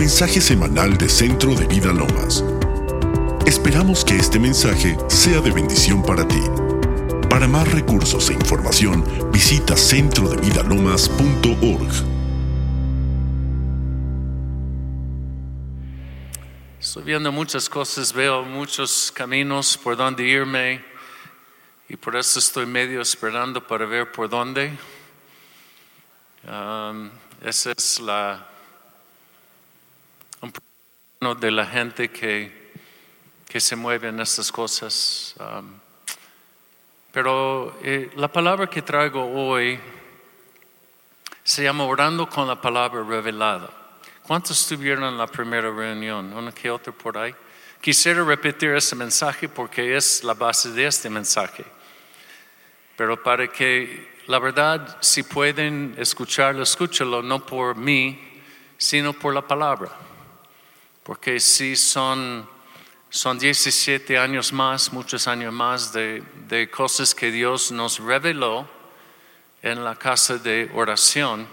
mensaje semanal de Centro de Vida Lomas. Esperamos que este mensaje sea de bendición para ti. Para más recursos e información, visita centrodevidalomas.org. Estoy viendo muchas cosas, veo muchos caminos por donde irme y por eso estoy medio esperando para ver por dónde. Um, esa es la de la gente que, que se mueve en estas cosas. Um, pero eh, la palabra que traigo hoy se llama orando con la palabra revelada. ¿Cuántos estuvieron en la primera reunión? ¿Uno que otro por ahí? Quisiera repetir ese mensaje porque es la base de este mensaje. Pero para que la verdad, si pueden escucharlo, escúchalo, no por mí, sino por la palabra. Porque si son, son 17 años más, muchos años más de, de cosas que Dios nos reveló en la casa de oración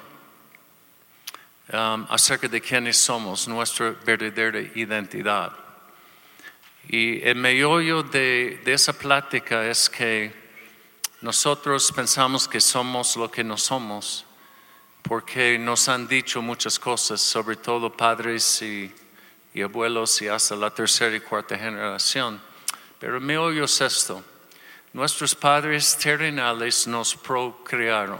um, acerca de quiénes somos, nuestra verdadera identidad. Y el meollo de, de esa plática es que nosotros pensamos que somos lo que no somos porque nos han dicho muchas cosas, sobre todo padres y, y abuelos y hasta la tercera y cuarta generación. Pero me oyo esto. Nuestros padres terrenales nos procrearon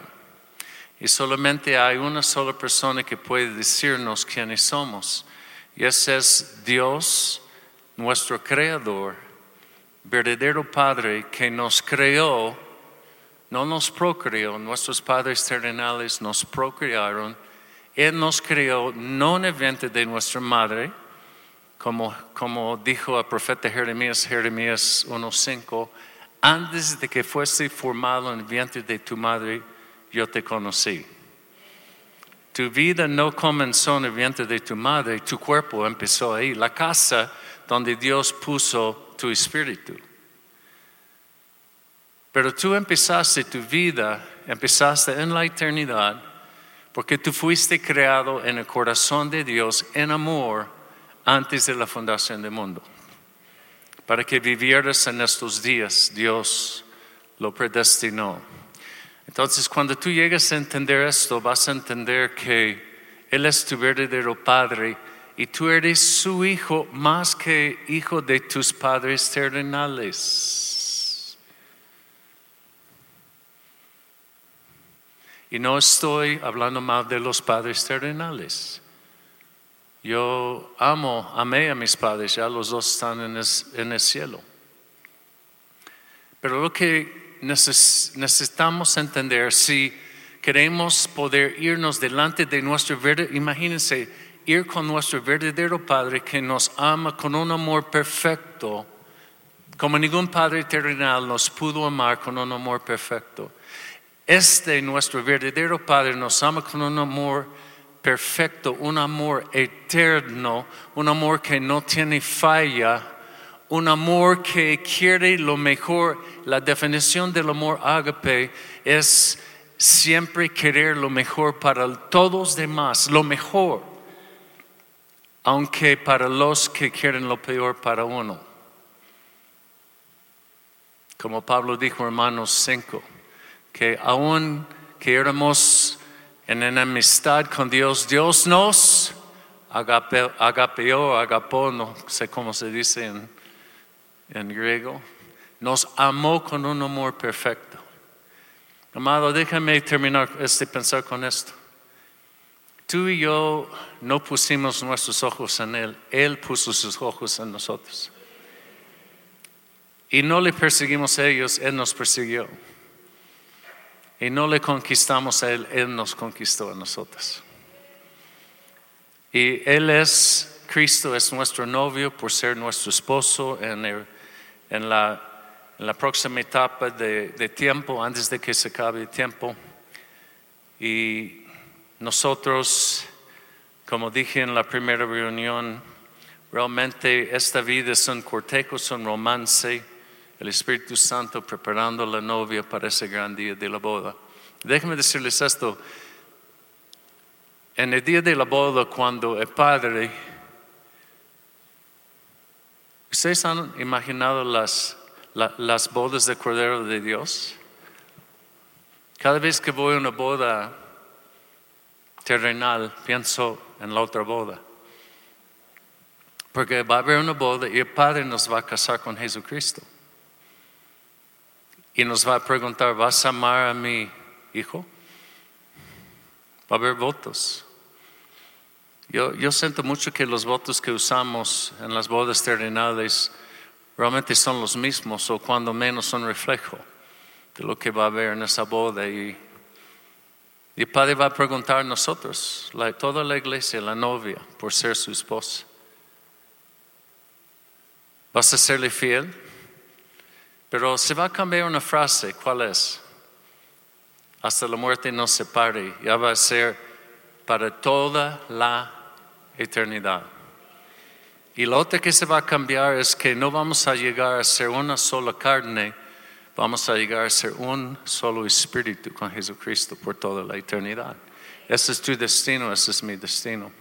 y solamente hay una sola persona que puede decirnos quiénes somos y ese es Dios, nuestro creador, verdadero Padre que nos creó no nos procreó, nuestros padres terrenales nos procrearon. Él nos creó no en el vientre de nuestra madre, como, dijo el profeta Jeremías, Jeremías 1.5, antes de que fuese formado en el vientre de tu madre, yo te conocí. Tu vida no comenzó en el vientre de tu madre, tu cuerpo empezó ahí, la casa donde Dios puso tu espíritu. Pero tú empezaste tu vida, empezaste en la eternidad, porque tú fuiste creado en el corazón de Dios en amor antes de la fundación del mundo. Para que vivieras en estos días, Dios lo predestinó. Entonces, cuando tú llegas a entender esto, vas a entender que Él es tu verdadero Padre y tú eres su hijo más que hijo de tus padres terrenales. Y no estoy hablando mal de los padres terrenales. Yo amo, amé a mis padres, ya los dos están en el, cielo. Pero lo que necesitamos entender, si queremos poder irnos delante de nuestro verdadero, imagínense, ir con nuestro verdadero Padre que nos ama con un amor perfecto, como ningún Padre terrenal nos pudo amar con un amor perfecto. Este nuestro verdadero Padre nos ama con un amor perfecto, un amor eterno, un amor que no tiene falla, un amor que quiere lo mejor. La definición del amor ágape es siempre querer lo mejor para todos demás, lo mejor, aunque para los que quieren lo peor para uno. Como Pablo dijo, hermanos 5 que aún que éramos en enemistad con Dios, Dios nos agapeó, agapó, no sé cómo se dice en, en griego, nos amó con un amor perfecto. Amado, déjame terminar este pensar con esto. Tú y yo no pusimos nuestros ojos en Él, Él puso sus ojos en nosotros. Y no le perseguimos a ellos, Él nos persiguió. Y no le conquistamos a Él, Él nos conquistó a nosotros. Y Él es, Cristo es nuestro novio por ser nuestro esposo en, en, la, en la, próxima etapa de, de, tiempo, antes de que se acabe el tiempo. Y nosotros, como dije en la primera reunión, realmente esta vida es un cortejo, es un romance el Espíritu Santo preparando la novia para ese gran día de la boda. Déjenme decirles esto. en el día de la boda, cuando el padre, ¿ustedes han imaginado las, la- las bodas de Cordero de Dios? Cada vez que voy a una boda terrenal, pienso en la otra boda. Porque va a haber una boda y el Padre nos va a casar con Jesucristo. Y nos va a preguntar, ¿vas a amar a mi hijo? Va a haber votos. Yo, yo siento mucho que los votos que usamos en las bodas terrenales realmente son los mismos o cuando menos son reflejo de lo que va a haber en esa boda. Y, y el Padre va a preguntar a nosotros, la- toda la iglesia, la novia, por ser su esposa. ¿Vas a serle fiel? Pero se va a cambiar una frase, ¿cuál es? Hasta la muerte nos separe, ya va a ser para toda la eternidad. Y la otra que se va a cambiar es que no vamos a llegar a ser una sola carne, vamos a llegar a ser un solo espíritu con Jesucristo por toda la eternidad. Ese es tu destino, ese es mi destino.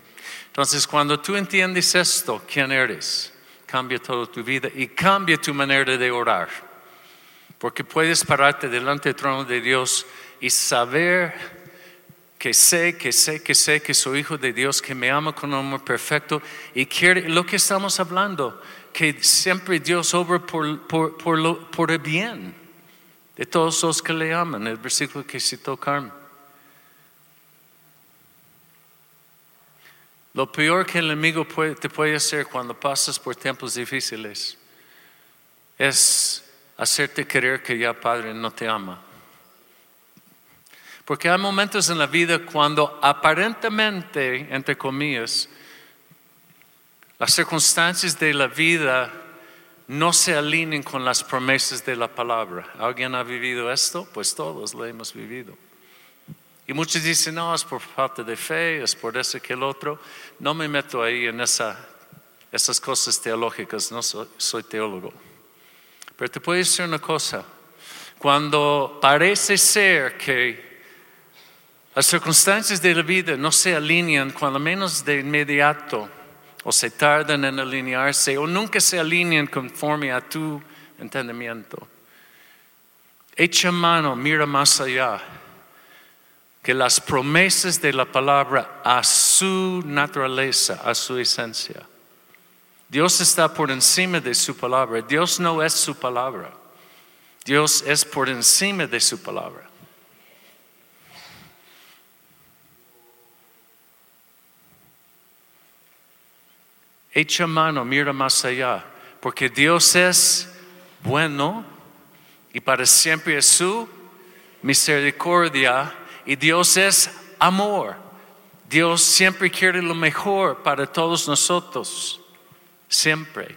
Entonces, cuando tú entiendes esto, quién eres, cambia toda tu vida y cambia tu manera de orar. Porque puedes pararte delante del trono de Dios y saber que sé, que sé, que sé que soy hijo de Dios, que me ama con amor perfecto y quiere lo que estamos hablando, que siempre Dios obra por, por, por, lo- por el bien de todos los que le aman, el versículo que citó Carmen. Lo peor que el enemigo puede- te puede hacer cuando pasas por tiempos difíciles es hacerte creer que ya Padre no te ama. Porque hay momentos en la vida cuando aparentemente, entre comillas, las circunstancias de la vida no se alinean con las promesas de la palabra. ¿Alguien ha vivido esto? Pues todos lo hemos vivido. Y muchos dicen, no, es por falta de fe, es por eso que el otro. No me meto ahí en esa, esas cosas teológicas, no soy, soy teólogo. Pero te puedo decir una cosa, cuando parece ser que las circunstancias de la vida no se alinean, cuando menos de inmediato, o se tardan en alinearse, o nunca se alinean conforme a tu entendimiento. Echa mano, mira más allá, que las promesas de la palabra a su naturaleza, a su esencia. Dios está por encima de su palabra. Dios no es su palabra. Dios es por encima de su palabra. Echa mano, mira más allá, porque Dios es bueno y para siempre es su misericordia y Dios es amor. Dios siempre quiere lo mejor para todos nosotros, siempre.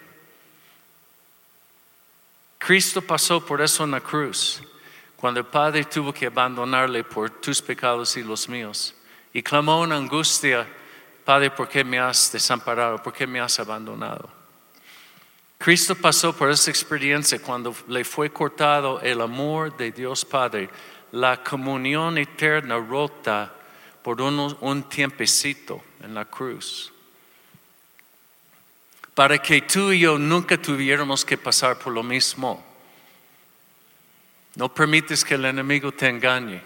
Cristo pasó por eso en la cruz, cuando el Padre tuvo que abandonarle por tus pecados y los míos, y clamó en angustia, Padre, ¿por qué me has desamparado? ¿Por qué me has abandonado? Cristo pasó por esa experiencia cuando le fue cortado el amor de Dios Padre, la comunión eterna rota por uno- un tiempecito en la cruz. Para que tú y yo nunca tuviéramos que pasar por lo mismo. No permites que el enemigo te engañe.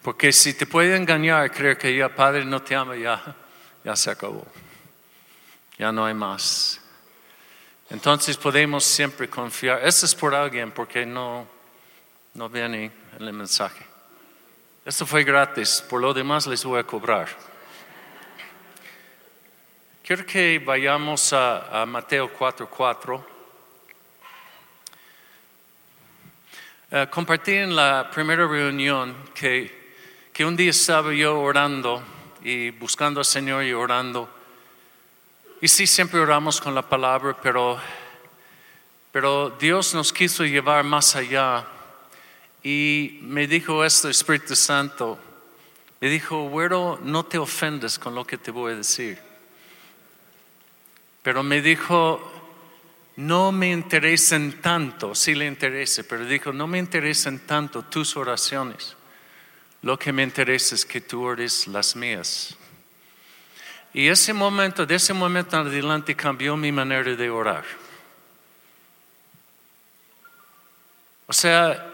Porque si te puede engañar, creer que ya Padre no te ama, ya, ya se acabó. Ya no hay más. Entonces podemos siempre confiar. Eso es por alguien porque no, no viene en el mensaje. Esto fue gratis, por lo demás les voy a cobrar. Quiero que vayamos a, a Mateo 4:4. Eh, compartí en la primera reunión que, que un día estaba yo orando y buscando al Señor y orando. Y sí, siempre oramos con la palabra, pero, pero Dios nos quiso llevar más allá. Y me dijo esto, Espíritu Santo, me dijo, güero, no te ofendes con lo que te voy a decir. Pero me dijo, no me interesen tanto, sí le interesa, pero dijo, no me interesan tanto tus oraciones. Lo que me interesa es que tú ores las mías. Y ese momento, de ese momento en adelante cambió mi manera de orar. O sea,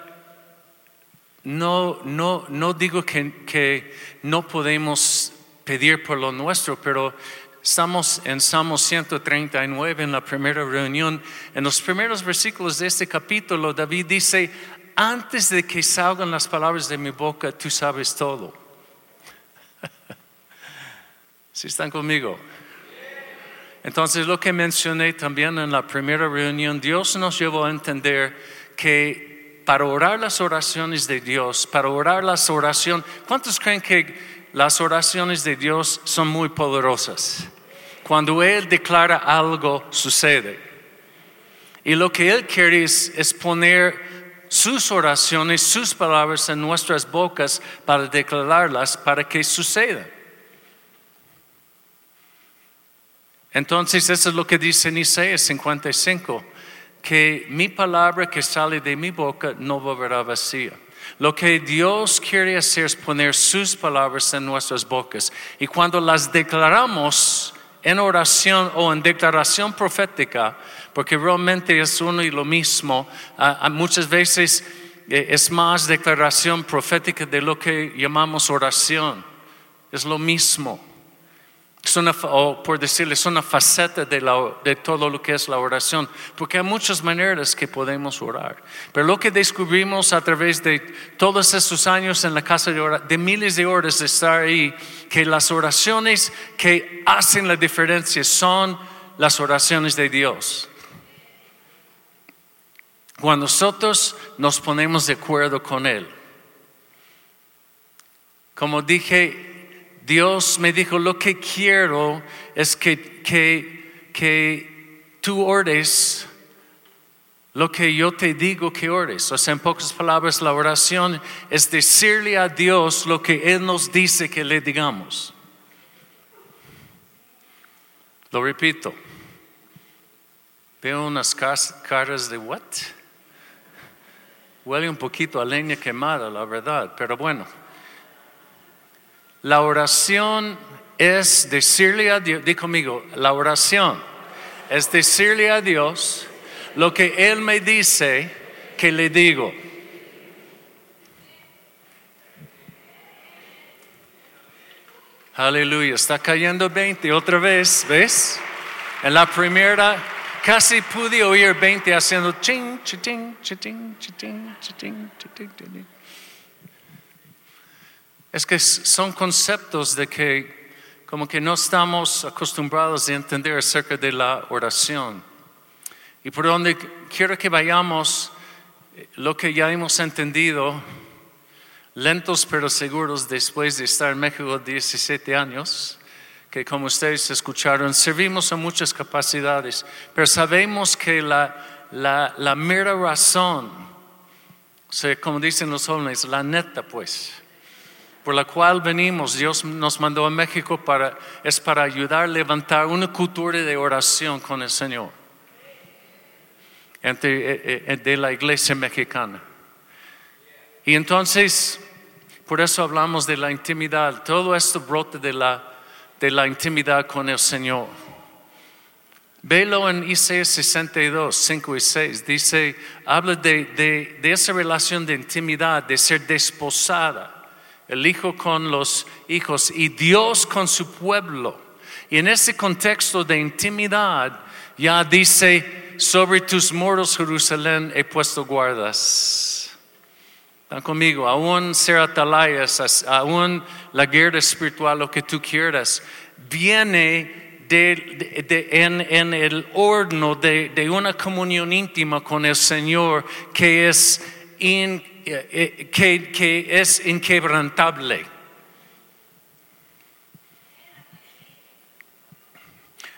no, no, no digo que, que no podemos pedir por lo nuestro, pero estamos en Salmo 139 en la primera reunión. En los primeros versículos de este capítulo, David dice, antes de que salgan las palabras de mi boca, tú sabes todo. Si están conmigo? Entonces lo que mencioné también en la primera reunión, Dios nos llevó a entender que para orar las oraciones de Dios, para orar las oraciones, ¿cuántos creen que las oraciones de Dios son muy poderosas? Cuando Él declara algo, sucede. Y lo que Él quiere es, poner sus oraciones, sus palabras en nuestras bocas para declararlas, para que sucedan. Entonces, eso es lo que dice en Isaías 55, que mi palabra que sale de mi boca no volverá vacía. Lo que Dios quiere hacer es poner sus palabras en nuestras bocas. Y cuando las declaramos en oración o en declaración profética, porque realmente es uno y lo mismo, muchas veces eh, es más declaración profética de lo que llamamos oración. Es lo mismo o por decirle, es una faceta de, de, todo lo que es la oración, porque hay muchas maneras que podemos orar. Pero lo que descubrimos a través de todos estos años en la casa de oración, de miles de horas de estar ahí, que las oraciones que hacen la diferencia son las oraciones de Dios. Cuando nosotros nos ponemos de acuerdo con Él. Como dije Dios me dijo, lo que quiero es que, que, que tú ores lo que yo te digo que ores. O sea, en pocas palabras, la oración es decirle a Dios lo que Él nos dice que le digamos. Lo repito. Veo unas caras de what? Huele un poquito a leña quemada, la verdad, pero bueno. La oración es decirle a Dios, di conmigo, la oración es decirle a Dios lo que Él me dice que le digo. Aleluya, está cayendo 20 otra vez, ¿ves? En la primera casi pude oír 20 haciendo ching, ching, ching, ching, ching, ching, ching, es que son conceptos de que como que no estamos acostumbrados a entender acerca de la oración. Y por donde quiero que vayamos, eh, lo que ya hemos entendido, lentos pero seguros después de estar en México 17 años, que como ustedes escucharon, servimos a muchas capacidades, pero sabemos que la, la, la mera razón, como dicen los jóvenes, la neta pues, por la cual venimos, Dios nos mandó a México para, es para ayudar a levantar una cultura de oración con el Señor entre, eh, eh, de la iglesia mexicana. Y entonces, por eso hablamos de la intimidad. Todo esto brota de la, de la intimidad con el Señor. Velo en Isaías 62, 5 y 6. Dice, habla de, de, de esa relación de intimidad, de ser desposada el hijo con los hijos y Dios con su pueblo. Y en ese contexto de intimidad ya dice, sobre tus muros Jerusalén he puesto guardas. Están conmigo, aún ser atalayas, aún la guerra espiritual, lo que tú quieras, viene de, en, el horno de, una comunión íntima con el Señor que es in, eh, que, que es inquebrantable.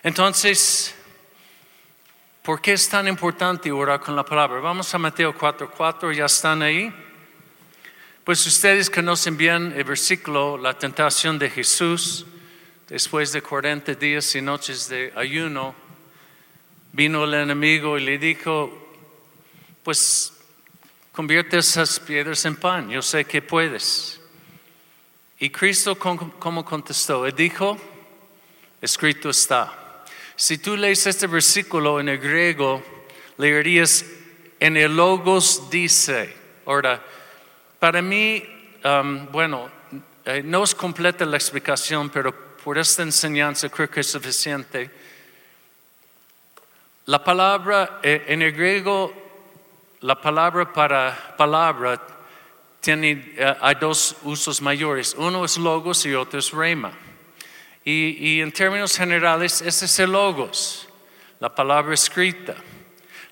Entonces, ¿por qué es tan importante orar con la palabra? Vamos a Mateo 4:4, ya están ahí. Pues ustedes conocen bien el versículo, la tentación de Jesús, después de 40 días y noches de ayuno, vino el enemigo y le dijo, pues Convierte esas piedras en pan, yo sé que puedes. Y Cristo, ¿cómo contestó? Él dijo, escrito está. Si tú lees este versículo en el griego, leerías en el logos dice. Ahora, para mí, um, bueno, eh, no es completa la explicación, pero por esta enseñanza creo que es suficiente. La palabra, eh, en el griego, la palabra para palabra tiene, eh, dos usos mayores. Uno es logos y otro es rema. Y, en términos generales, ese es el logos, la palabra escrita.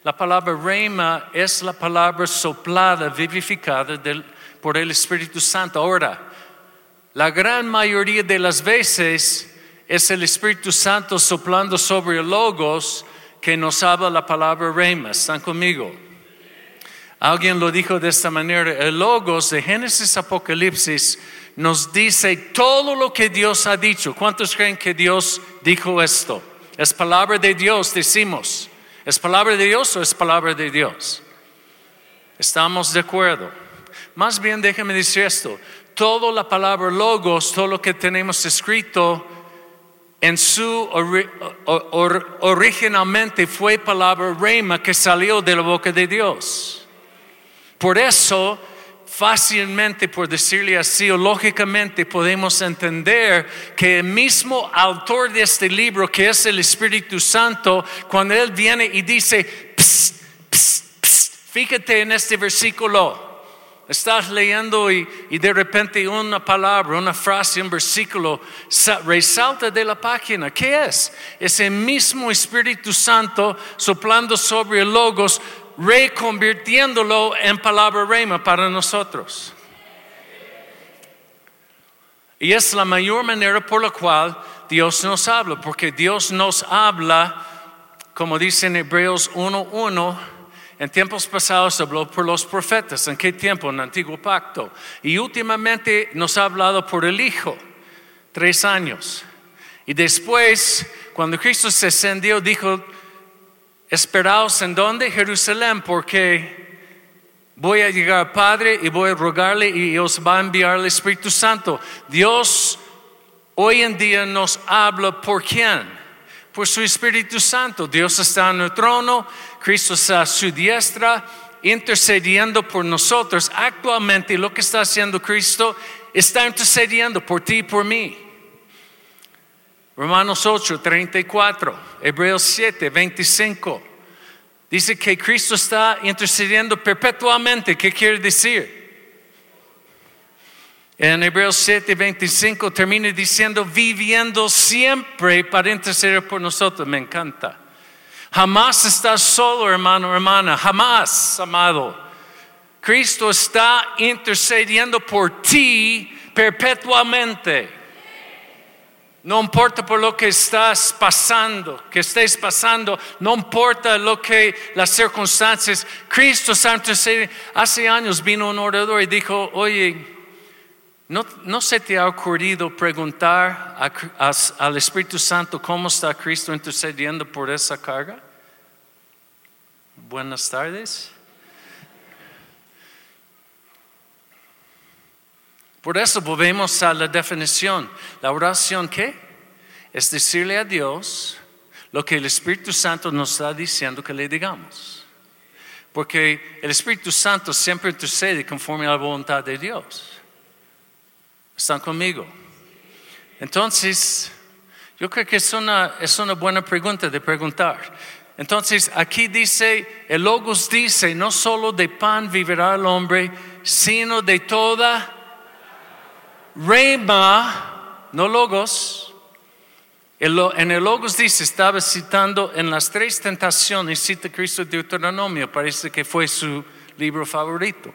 La palabra rema es la palabra soplada, vivificada por el Espíritu Santo. Ahora, la gran mayoría de las veces es el Espíritu Santo soplando sobre el logos que nos habla la palabra rema. ¿Están conmigo? Alguien lo dijo de esta manera, el logos de Génesis Apocalipsis nos dice todo lo que Dios ha dicho. ¿Cuántos creen que Dios dijo esto? Es palabra de Dios, decimos. ¿Es palabra de Dios o es palabra de Dios? Estamos de acuerdo. Más bien déjeme decir esto. Toda la palabra logos, todo lo que tenemos escrito en su originalmente fue palabra rema que salió de la boca de Dios. Por eso fácilmente, por decirle así, lógicamente podemos entender que el mismo autor de este libro, que es el Espíritu Santo, cuando Él viene y dice, fíjate en este versículo. Estás leyendo y, y, de repente una palabra, una frase, un versículo resalta de la página. ¿Qué es? Es el mismo Espíritu Santo soplando sobre el logos reconvirtiéndolo en palabra rema para nosotros. Y es la mayor manera por la cual Dios nos habla, porque Dios nos habla, como dice en Hebreos 1.1, en tiempos pasados habló por los profetas. ¿En qué tiempo? En el antiguo pacto. Y últimamente nos ha hablado por el Hijo, tres años. Y después, cuando Cristo se ascendió, dijo, esperaos en donde? Jerusalén, porque voy a llegar Padre y voy a rogarle y os va a enviar Espíritu Santo. Dios hoy en día nos habla por quién? Por su Espíritu Santo. Dios está en el trono, Cristo está a su diestra, intercediendo por nosotros. Actualmente lo que está haciendo Cristo está intercediendo por ti y por mí. Romanos 8, 34, Hebreos 7, 25. Dice que Cristo está intercediendo perpetuamente. ¿Qué quiere decir? En Hebreos 7, 25 termina diciendo, viviendo siempre para interceder por nosotros. Me encanta. Jamás estás solo, hermano, hermana. Jamás, amado. Cristo está intercediendo por ti perpetuamente. No importa por lo que estás pasando, que estés pasando, no importa lo que las circunstancias. Cristo Santo hace años vino un orador y dijo, oye, ¿no, se te ha ocurrido preguntar al Espíritu Santo cómo está Cristo intercediendo por esa carga? Buenas tardes. Por eso volvemos a la definición. La oración, ¿qué? Es decirle a Dios lo que el Espíritu Santo nos está diciendo que le digamos. Porque el Espíritu Santo siempre intercede conforme a la voluntad de Dios. ¿Están conmigo? Entonces, yo creo que es una, es una buena pregunta de preguntar. Entonces, aquí dice, el Logos dice, no solo de pan vivirá el hombre, sino de toda Rema, no logos. En el logos dice, estaba citando en las tres tentaciones, cita Cristo de Deuteronomio, parece que fue su libro favorito.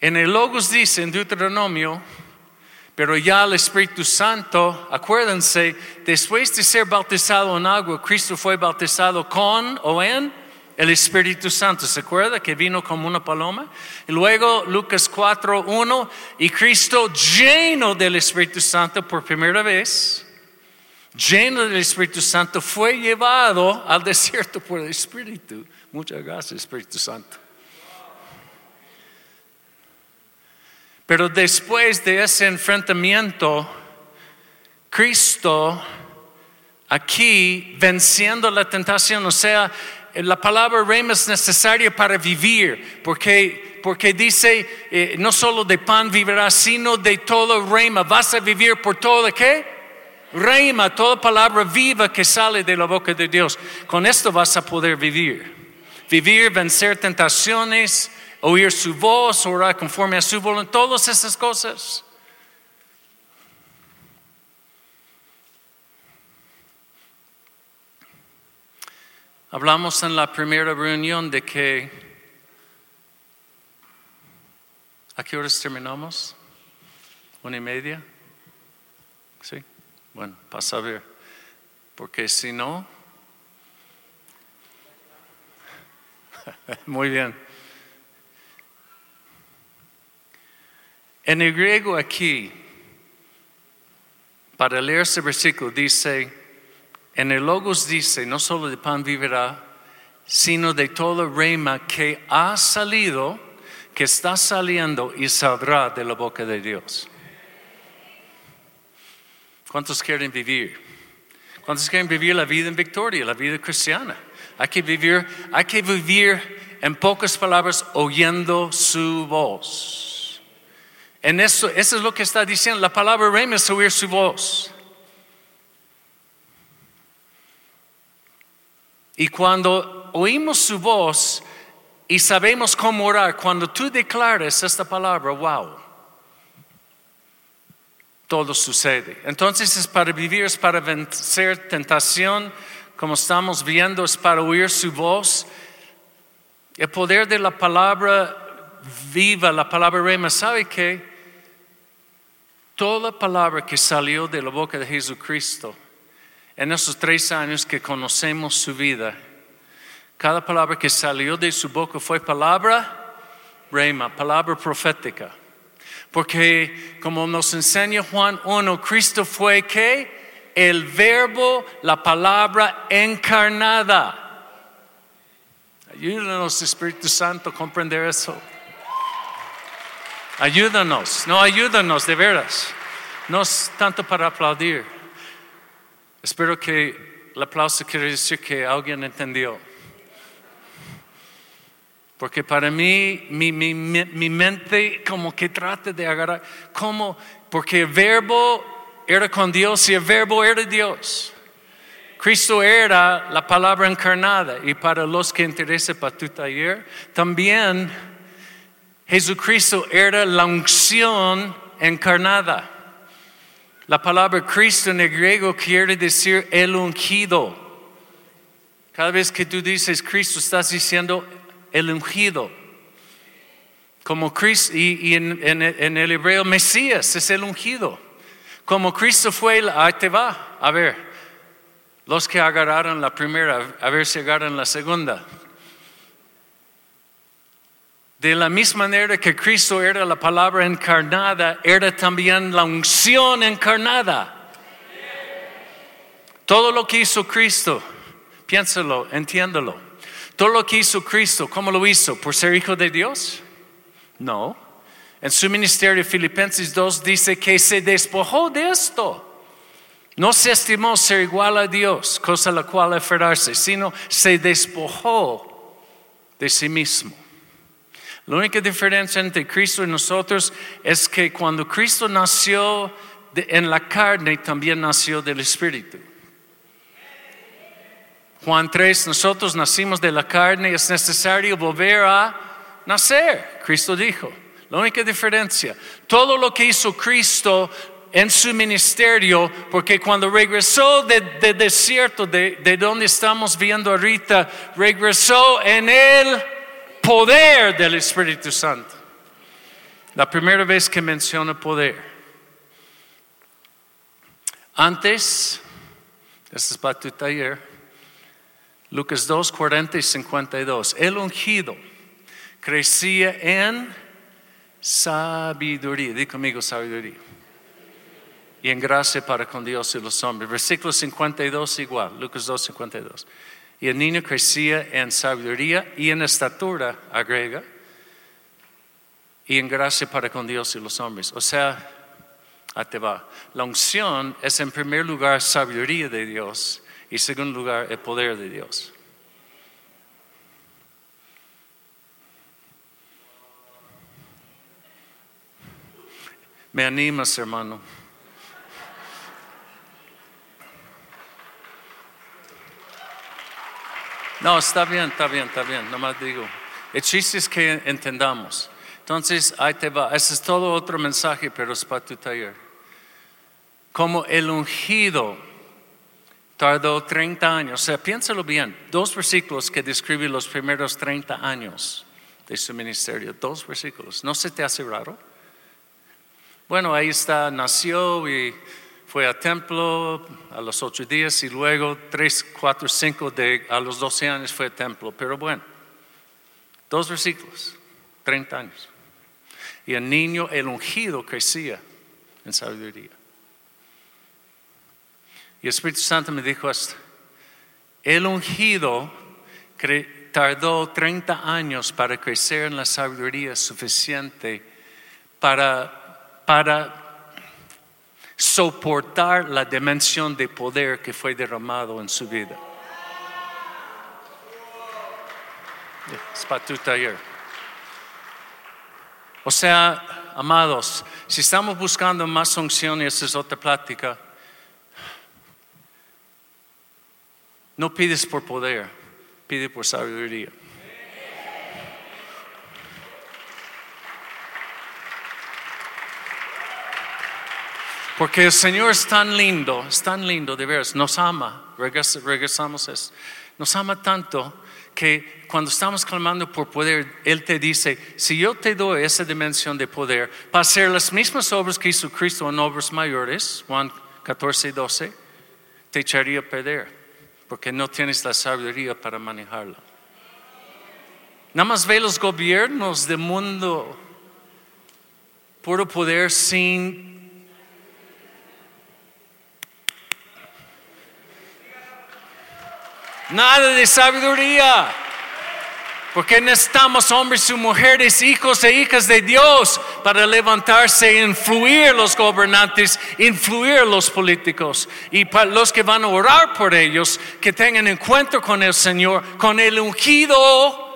En el logos dice en Deuteronomio, pero ya el Espíritu Santo, acuérdense, después de ser bautizado en agua, Cristo fue bautizado con o en el Espíritu Santo, ¿se acuerda que vino como una paloma? Y luego Lucas 4, 1, y Cristo lleno del Espíritu Santo por primera vez, lleno del Espíritu Santo, fue llevado al desierto por el Espíritu. Muchas gracias, Espíritu Santo. Pero después de ese enfrentamiento, Cristo aquí venciendo la tentación, o sea, la palabra rema es necesaria para vivir, porque, porque dice, eh, no solo de pan vivirás, sino de todo rema, vas a vivir por todo, ¿qué? Rema, toda palabra viva que sale de la boca de Dios. Con esto vas a poder vivir. Vivir, vencer tentaciones, oír su voz, orar conforme a su voluntad, todas esas cosas. Hablamos en la primera reunión de que... ¿A qué horas terminamos? ¿Una y media? ¿Sí? Bueno, para saber. Porque si no... Muy bien. En el griego aquí, para leer ese versículo, dice en el Logos dice, no solo de pan vivirá, sino de todo rema que ha salido, que está saliendo y saldrá de la boca de Dios. ¿Cuántos quieren vivir? ¿Cuántos quieren vivir la vida en victoria, la vida cristiana? Hay que vivir, hay que vivir en pocas palabras oyendo su voz. En eso, eso es lo que está diciendo. La palabra rema es oír su voz. Y cuando oímos su voz y sabemos cómo orar, cuando tú declares esta palabra, wow, todo sucede. Entonces es para vivir, es para vencer tentación, como estamos viendo, es para oír su voz. El poder de la palabra viva, la palabra rema, ¿sabe qué? Toda palabra que salió de la boca de Jesucristo en esos tres años que conocemos su vida, cada palabra que salió de su boca fue palabra rema, palabra profética. Porque como nos enseña Juan 1, Cristo fue que el verbo, la palabra encarnada. Ayúdanos, Espíritu Santo, a comprender eso. Ayúdanos, no ayúdanos de veras. No es tanto para aplaudir. Espero que el aplauso quiere decir que alguien entendió. Porque para mí, mi, mi, mi, mente como que trata de agarrar, como, porque el verbo era con Dios y el verbo era Dios. Cristo era la palabra encarnada y para los que interesa para tu taller, también Jesucristo era la unción encarnada. La palabra Cristo en el griego quiere decir el ungido. Cada vez que tú dices Cristo, estás diciendo el ungido. Como Cristo, y, en, el hebreo Mesías es el ungido. Como Cristo fue, ahí te va. A ver, los que agarraron la primera, a ver si agarran la segunda. De la misma manera que Cristo era la palabra encarnada, era también la unción encarnada. Todo lo que hizo Cristo, piénsalo, entiéndalo. Todo lo que hizo Cristo, ¿cómo lo hizo? ¿Por ser hijo de Dios? No. En su ministerio Filipenses 2 dice que se despojó de esto. No se estimó ser igual a Dios, cosa a la cual aferrarse, sino se despojó de sí mismo la única diferencia entre Cristo y nosotros es que cuando Cristo nació en la carne, también nació del Espíritu. Juan 3, nosotros nacimos de la carne es necesario volver a nacer, Cristo dijo. La única diferencia, todo lo que hizo Cristo en su ministerio, porque cuando regresó del desierto, de, de donde estamos viendo ahorita, regresó en él poder del Espíritu Santo. La primera vez que menciona poder. Antes, este es para tu taller, Lucas 2, 40 y 52. El ungido crecía en sabiduría. Di conmigo sabiduría. Y en gracia para con Dios y los hombres. Versículo 52 igual, Lucas 2, 52. Y el niño crecía en sabiduría y en estatura, agrega, y en gracia para con Dios y los hombres. O sea, Ahí te va. La unción es en primer lugar sabiduría de Dios y en segundo lugar el poder de Dios. Me animas, hermano. No, está bien, está bien, está bien, nomás digo. El chiste es que entendamos. Entonces, ahí te va. Ese es todo otro mensaje, pero es para tu taller. Como el ungido tardó 30 años. O sea, piénsalo bien. Dos versículos que describen los primeros 30 años de su ministerio. Dos versículos. ¿No se te hace raro? Bueno, ahí está, nació y fue a templo a los ocho días y luego tres, cuatro, cinco de, a los doce años fue a templo. Pero bueno, dos versículos, treinta años. Y el niño, el ungido, crecía en sabiduría. Y el Espíritu Santo me dijo esto, el ungido tardó 30 años para crecer en la sabiduría suficiente para para soportar la dimensión de poder que fue derramado en su vida. Es para tu taller. O sea, amados, si estamos buscando más unción, y esa es otra plática, no pides por poder, pide por sabiduría. Porque el Señor es tan lindo, es tan lindo de veras, nos ama, regresamos a eso, nos ama tanto que cuando estamos clamando por poder, Él te dice, si yo te doy esa dimensión de poder para hacer las mismas obras que hizo Cristo en obras mayores, Juan 14 12, te echaría a perder, porque no tienes la sabiduría para manejarla. Nada más ve los gobiernos del mundo, puro poder sin Nada de sabiduría. Porque necesitamos hombres y mujeres, hijos e hijas de Dios para levantarse e influir los gobernantes, influir los políticos. Y para los que van a orar por ellos, que tengan encuentro con el Señor, con el ungido,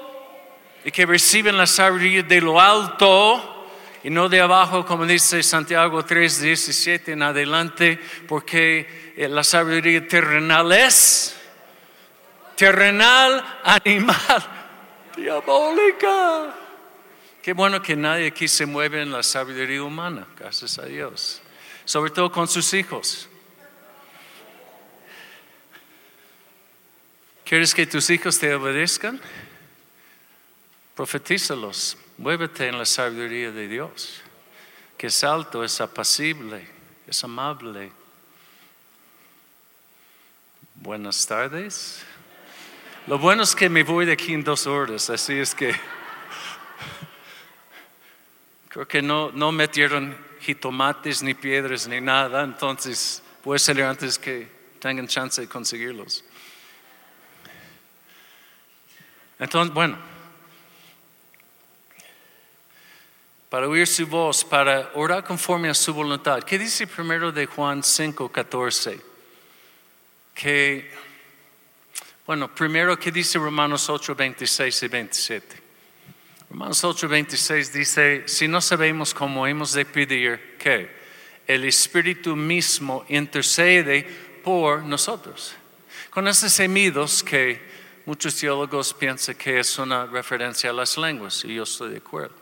y que reciben la sabiduría de lo alto y no de abajo, como dice Santiago 3, 17 en adelante, porque eh, la sabiduría terrenal es terrenal, animal, diabólica. Qué bueno que nadie aquí se mueve en la sabiduría humana, gracias a Dios. Sobre todo con sus hijos. ¿Quieres que tus hijos te obedezcan? Profetízalos, muévete en la sabiduría de Dios, que es alto, es apacible, es amable. Buenas tardes. Lo bueno es que me voy de aquí en dos horas, así es que creo que no, no metieron jitomates ni piedras ni nada, entonces voy a salir antes que tengan chance de conseguirlos. Entonces, bueno, para oír su voz, para orar conforme a su voluntad. ¿Qué dice primero de Juan 5, 14? Que bueno, primero, ¿qué dice Romanos 8, 26 y 27? Romanos 8, 26 dice, si no sabemos cómo hemos de pedir, que el Espíritu mismo intercede por nosotros. Con esos semidos que muchos teólogos piensan que es una referencia a las lenguas, y yo estoy de acuerdo.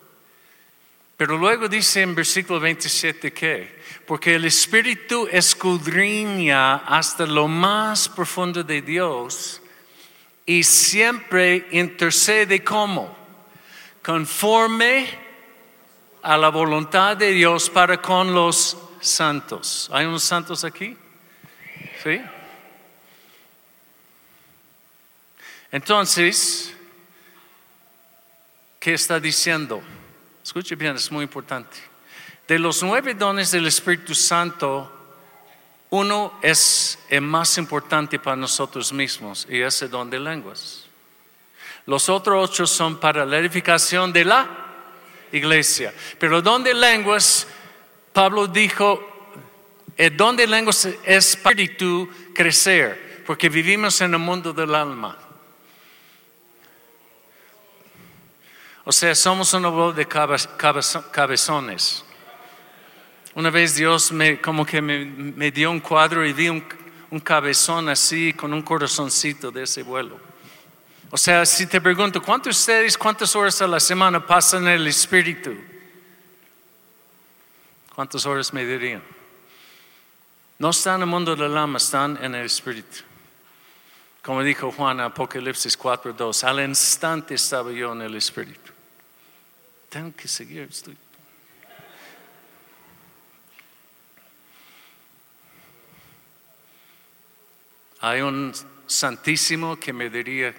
Pero luego dice en versículo 27 que, porque el Espíritu escudriña hasta lo más profundo de Dios, y siempre intercede como conforme a la voluntad de Dios para con los santos. ¿Hay unos santos aquí? ¿Sí? Entonces, ¿qué está diciendo? Escuche bien, es muy importante. De los nueve dones del Espíritu Santo, uno es el más importante para nosotros mismos y es el don de lenguas. Los otros ocho son para la edificación de la iglesia. Pero el don de lenguas, Pablo dijo, El don de lenguas es para crecer, porque vivimos en el mundo del alma. O sea, somos un pueblo de cabezones. Una vez Dios me, como que me, dio un cuadro y vi un, un, cabezón así con un corazoncito de ese vuelo. O sea, si te pregunto, ¿cuántos de ustedes, cuántas horas a la semana pasan en el Espíritu? ¿Cuántas horas me dirían? No están en el mundo del alma, están en el Espíritu. Como dijo Juan en Apocalipsis 4.2, al instante estaba yo en el Espíritu. Tengo que seguir, estoy Hay un santísimo que me diría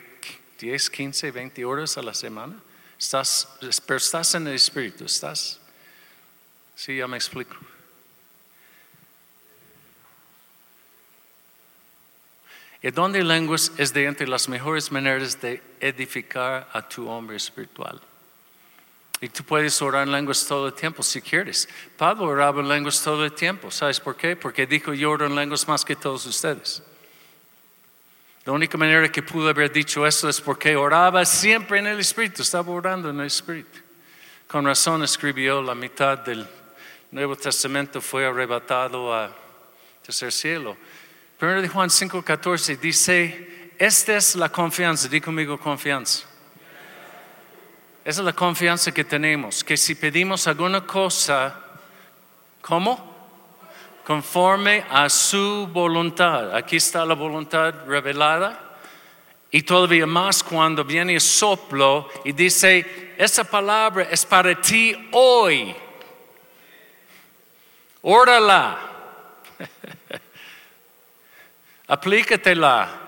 10, 15, 20 horas a la semana. Estás, pero estás en el Espíritu, estás. Sí, ya me explico. El don de lenguas es de entre las mejores maneras de edificar a tu hombre espiritual. Y tú puedes orar en lenguas todo el tiempo si quieres. Pablo oraba en lenguas todo el tiempo. ¿Sabes por qué? Porque dijo yo oro en lenguas más que todos ustedes. La única manera que pudo haber dicho eso es porque oraba siempre en el Espíritu, estaba orando en el Espíritu. Con razón escribió la mitad del Nuevo Testamento, fue arrebatado a tercer cielo. Primero de Juan 5:14 dice, esta es la confianza, di conmigo confianza. Esa es la confianza que tenemos, que si pedimos alguna cosa, ¿cómo? Conforme a su voluntad. Aquí está la voluntad revelada. Y todavía más cuando viene el soplo y dice, esa palabra es para ti hoy. Órala. Aplícatela.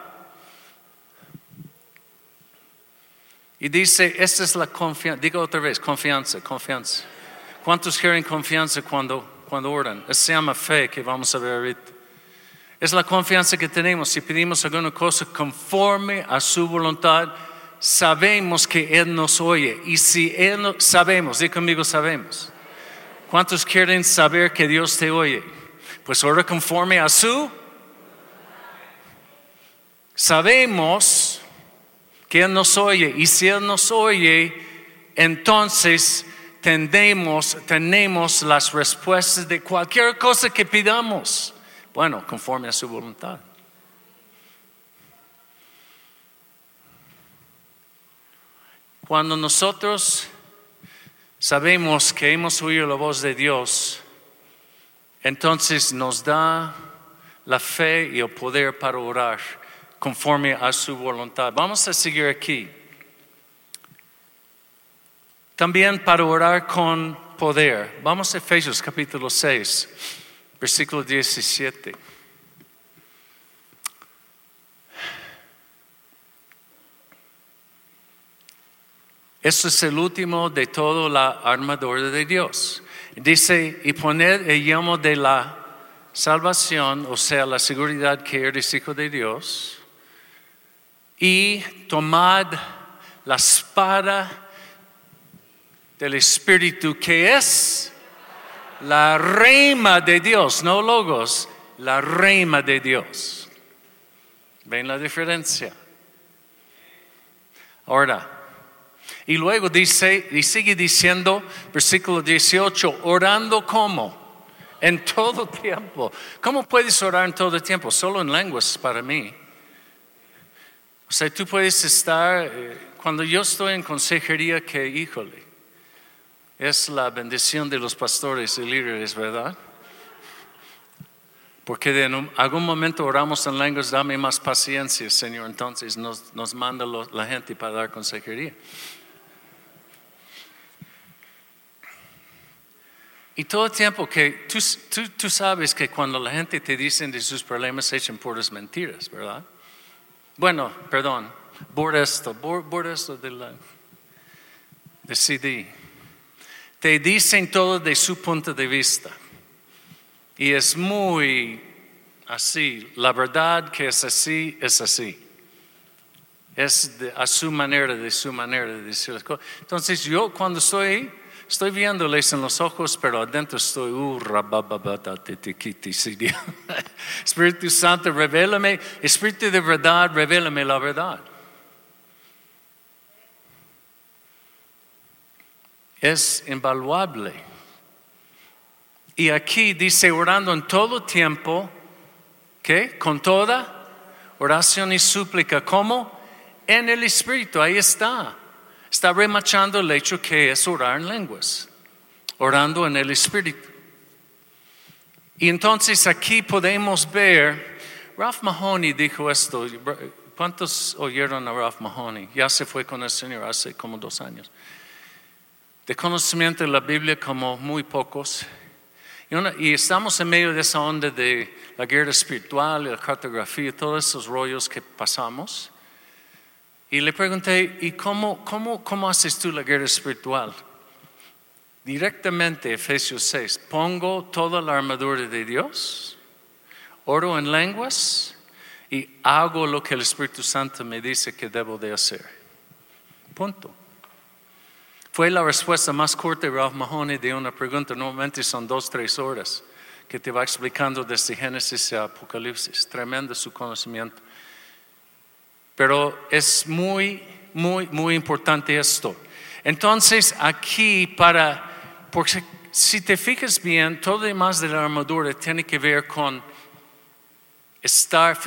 Y dice, esta es la confianza. Diga otra vez, confianza, confianza. ¿Cuántos quieren confianza cuando cuando oran. Se llama fe que vamos a ver ahorita. Es la confianza que tenemos. Si pedimos alguna cosa conforme a su voluntad, sabemos que Él nos oye. Y si Él no, sabemos, di conmigo sabemos. ¿Cuántos quieren saber que Dios te oye? Pues ora conforme a su. Sabemos que Él nos oye. Y si Él nos oye, entonces tenemos, las respuestas de cualquier cosa que pidamos. Bueno, conforme a su voluntad. Cuando nosotros sabemos que hemos oído la voz de Dios, entonces nos da la fe y el poder para orar conforme a su voluntad. Vamos a seguir aquí. También para orar con poder. Vamos a Efesios capítulo 6, versículo 17. Esto es el último de toda la armadura de Dios. Dice, y poned el yelmo de la salvación, o sea, la seguridad que eres hijo de Dios, y tomad la espada del Espíritu, que es la reina de Dios, no logos, la reina de Dios. ¿Ven la diferencia? Ahora, y luego dice, y sigue diciendo, versículo 18, orando como? En todo tiempo. ¿Cómo puedes orar en todo tiempo? Solo en lenguas para mí. O sea, tú puedes estar, eh, cuando yo estoy en consejería, que híjole, es la bendición de los pastores y líderes, ¿verdad? Porque en algún momento oramos en lenguas, dame más paciencia, Señor. Entonces nos, manda la gente para dar consejería. Y todo el tiempo que tú, sabes que cuando la gente te dice de sus problemas se echan puras mentiras, ¿verdad? Bueno, perdón, por esto, esto de la de CD te dicen todo de su punto de vista. Y es muy así. La verdad que es así, es así. Es a su manera, de su manera de decir las cosas. Entonces yo cuando estoy estoy viéndoles en los ojos, pero adentro estoy, uh, Espíritu Santo, revélame, Espíritu de verdad, revélame la verdad. Es invaluable. Y aquí dice, orando en todo tiempo, ¿qué? Con toda oración y súplica. ¿Cómo? En el Espíritu, ahí está. Está remachando el hecho que es orar en lenguas, orando en el Espíritu. Y entonces aquí podemos ver, Ralph Mahoney dijo esto, ¿cuántos oyeron a Ralph Mahoney? Ya se fue con el Señor hace como dos años. De conocimiento de la Biblia como muy pocos. Y, estamos en medio de esa onda de la guerra espiritual, la cartografía, todos esos rollos que pasamos. Y le pregunté, ¿y cómo, cómo, cómo haces tú la guerra espiritual? Directamente, Efesios 6, pongo toda la armadura de Dios, oro en lenguas y hago lo que el Espíritu Santo me dice que debo de hacer. Punto. Fue la respuesta más corta de Ralph Mahoney de una pregunta. Normalmente son dos, tres horas que te va explicando desde Génesis a Apocalipsis. Tremendo su conocimiento. Pero es muy, muy, muy importante esto. Entonces, aquí para, porque si te fijas bien, todo lo demás de la armadura tiene que ver con estar,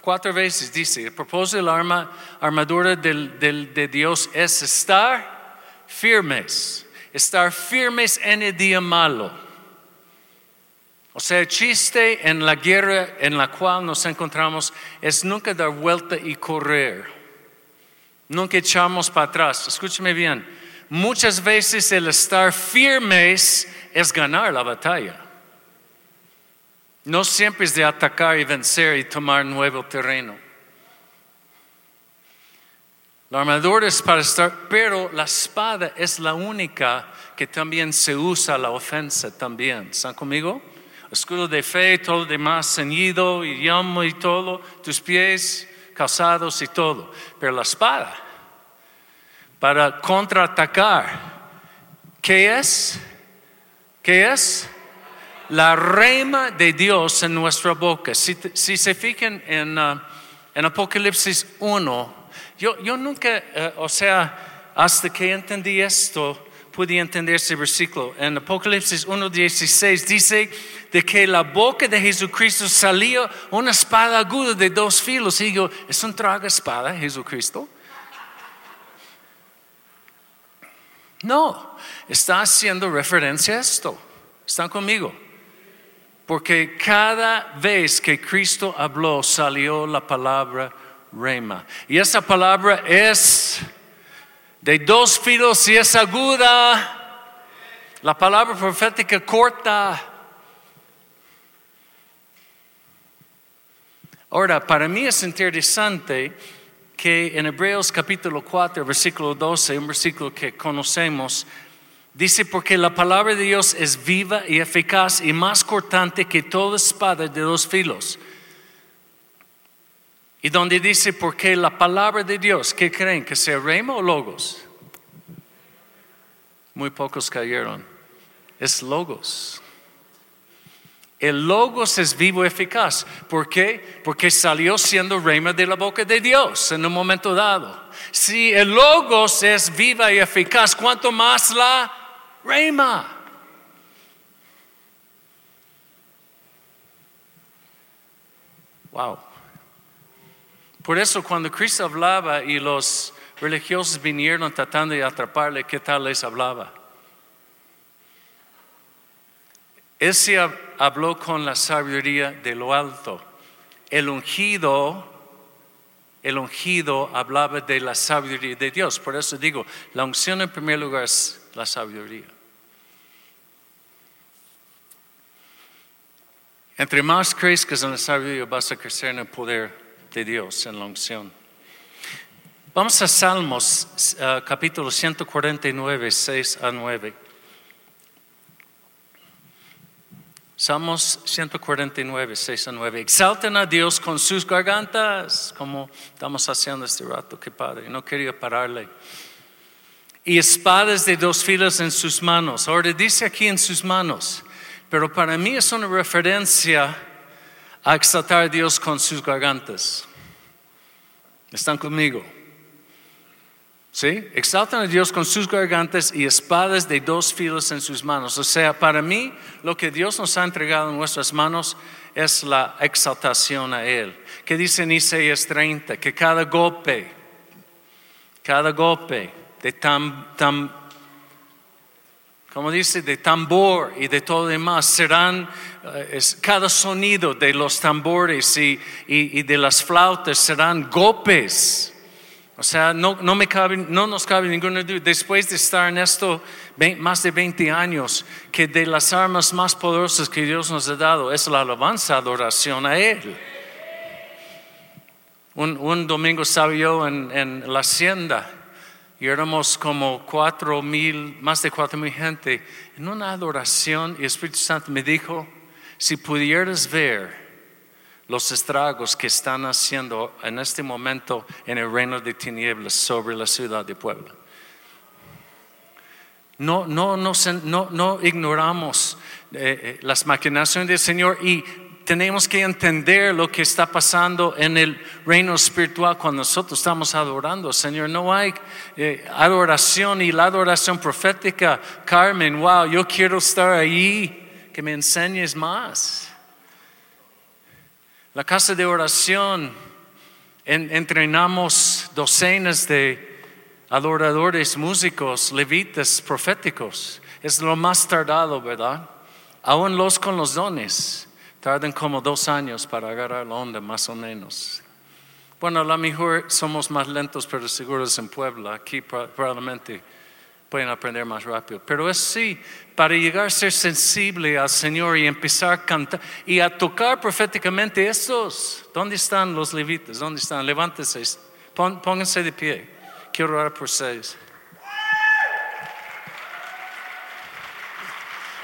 cuatro veces dice, el propósito de la armadura de Dios es estar firmes, estar firmes en el día malo. O sea, el chiste en la guerra en la cual nos encontramos es nunca dar vuelta y correr. Nunca echamos para atrás. Escúcheme bien. Muchas veces el estar firmes es ganar la batalla. No siempre es de atacar y vencer y tomar nuevo terreno. La armadura es para estar, pero la espada es la única que también se usa la ofensa también. ¿Están conmigo? Escudo de fe, todo lo demás ceñido y llamo y todo, tus pies calzados y todo. Pero la espada, para contraatacar, ¿qué es? ¿Qué es? La rema de Dios en nuestra boca. Si, se fijan en, uh, en Apocalipsis 1, yo, yo nunca, eh, o sea, hasta que entendí esto, pude entender ese versículo. En Apocalipsis 1.16 dice de que la boca de Jesucristo salía una espada aguda de dos filos. Y digo, ¿es un traga espada Jesucristo? No, está haciendo referencia a esto. ¿Están conmigo? Porque cada vez que Cristo habló salió la palabra rema. Y esa palabra es de dos filos y es aguda. La palabra profética corta. Ahora, para mí es interesante que en Hebreos capítulo 4, versículo 12, un versículo que conocemos, dice, porque la palabra de Dios es viva y eficaz y más cortante que toda espada de dos filos y donde dice, porque la palabra de Dios, ¿qué creen? ¿Que sea rema o logos? Muy pocos cayeron. Es logos. El logos es vivo eficaz. ¿Por qué? Porque salió siendo rema de la boca de Dios en un momento dado. Si el logos es viva y eficaz, ¿cuánto más la rema? Wow. Por eso cuando Cristo hablaba y los religiosos vinieron tratando de atraparle, ¿qué tal les hablaba? Él habló con la sabiduría de lo alto. El ungido, el ungido hablaba de la sabiduría de Dios. Por eso digo, la unción en primer lugar es la sabiduría. Entre más crezcas en la sabiduría vas a crecer en el poder de Dios en la unción. Vamos a Salmos uh, capítulo 149, 6 a 9. Salmos 149, 6 a 9. Exalten a Dios con sus gargantas, como estamos haciendo este rato, qué padre. No quería pararle. y espadas de dos filas en sus manos. Ahora dice aquí en sus manos, pero para mí es una referencia a exaltar a Dios con sus gargantas. ¿Están conmigo? ¿Sí? Exaltan a Dios con sus gargantas y espadas de dos filos en sus manos. O sea, para mí lo que Dios nos ha entregado en nuestras manos es la exaltación a Él. Que dice en Isaías 30, que cada golpe, cada golpe de tam, tam como dice, de tambor y de todo demás, serán, eh, cada sonido de los tambores y, y de las flautas serán golpes o sea, no, no, me cabe, no nos cabe ninguna duda, después de estar en esto más de 20 años, que de las armas más poderosas que Dios nos ha dado es la alabanza, adoración a Él. Un, un domingo estaba yo en, en, la hacienda y éramos como cuatro mil, más de cuatro mil gente, en una adoración y el Espíritu Santo me dijo, si pudieras ver los estragos que están haciendo en este momento en el reino de tinieblas sobre la ciudad de Puebla. No, no, no, no, ignoramos eh, eh, las maquinaciones del Señor y tenemos que entender lo que está pasando en el reino espiritual cuando nosotros estamos adorando. Señor, no hay eh, adoración y la adoración profética. Carmen, wow, yo quiero estar ahí, que me enseñes más. La casa de oración, entrenamos docenas de adoradores, músicos, levitas, proféticos. Es lo más tardado, ¿verdad? Aún los con los dones tardan como dos años para agarrar la onda, más o menos. Bueno, a lo mejor somos más lentos, pero seguros en Puebla. Aquí probablemente pueden aprender más rápido. Pero es sí, para llegar a ser sensible al Señor y empezar a cantar y a tocar proféticamente estos. ¿Dónde están los levitas? ¿Dónde están? Levántense, pónganse de pie. Quiero orar por ustedes.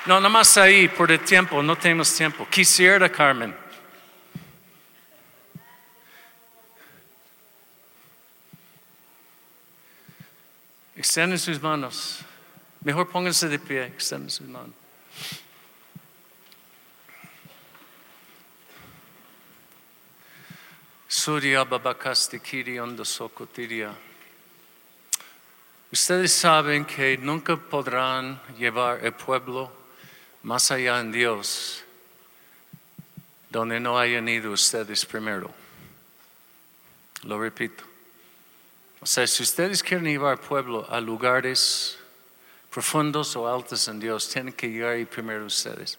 No, nada más ahí por el tiempo, no tenemos tiempo. Quisiera, Carmen. Extienden sus manos. Mejor pónganse de pie, extienden sus manos. Surya Babakastikiri Sokotiria. Ustedes saben que nunca podrán llevar el pueblo más allá en Dios donde no hayan ido ustedes primero. Lo repito. O sea, si ustedes quieren llevar al pueblo a lugares profundos o altos en Dios, tienen que llegar ahí primero ustedes.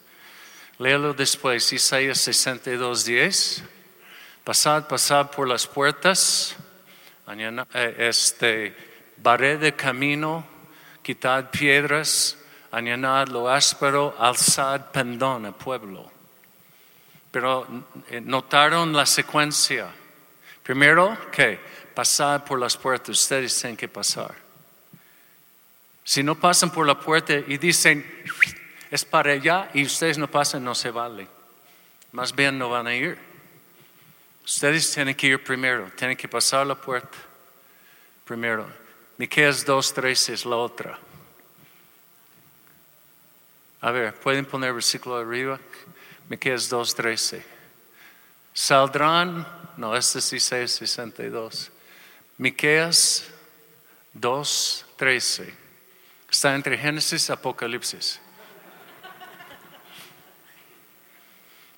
Léalo después, Isaías 62, 10. Pasad, pasad por las puertas, eh, este, barré de camino, quitad piedras, añadid lo áspero, alzad pendón al pueblo. Pero eh, notaron la secuencia. Primero, ¿qué? pasar por las puertas, ustedes tienen que pasar. Si no pasan por la puerta y dicen, es para allá y ustedes no pasan, no se vale. Más bien no van a ir. Ustedes tienen que ir primero, tienen que pasar la puerta primero. Miqueas 2.13 es la otra. A ver, ¿pueden poner el versículo arriba? Miqueas 2.13. Saldrán, no, este es 62. Miqueas 2:13. Está entre Génesis y Apocalipsis.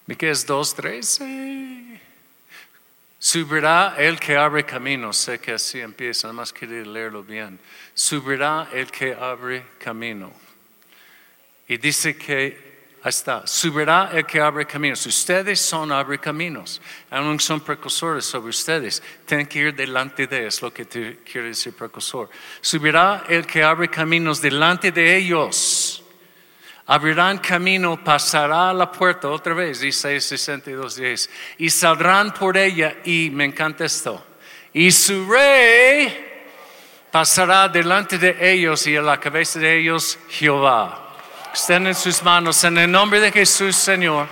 Miqueas 2:13. Subirá el que abre camino. Sé que así empieza, nada más quería leerlo bien. Subirá el que abre camino. Y dice que Ahí está. Subirá el que abre caminos. Ustedes son abre caminos. Aún son precursores sobre ustedes. Tienen que ir delante de es lo que quiere decir precursor. Subirá el que abre caminos delante de ellos. Abrirán camino, pasará la puerta otra vez, dice 62, 10. Y saldrán por ella. Y me encanta esto. Y su rey pasará delante de ellos y a la cabeza de ellos Jehová. Extienden sus manos en el nombre de Jesús, Señor.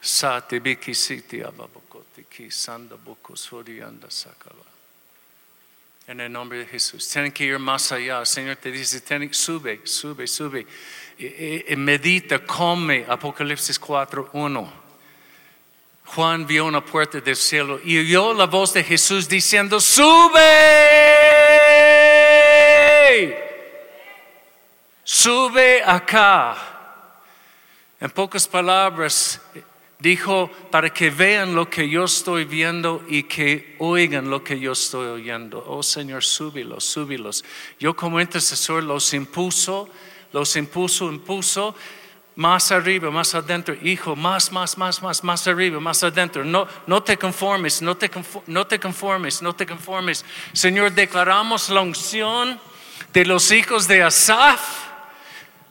sati biki siti ababokoti ki sanda anda. En el nombre de Jesús. Tienen que ir más allá. Señor te dice, sube, sube, sube. Y, y- y medita, come. Apocalipsis 4, 1. Juan vio una puerta del cielo y oyó la voz de Jesús diciendo, sube, sube acá. En pocas palabras, dijo, para que vean lo que yo estoy viendo y que oigan lo que yo estoy oyendo. Oh Señor, súbilos, súbilos. Yo como intercesor los impuso, los impuso, impuso. Más arriba, más adentro, hijo, más, más, más, más, más arriba, más adentro. No, no te conformes, no te, confo- no te conformes, no te conformes. Señor, declaramos la unción de los hijos de Asaf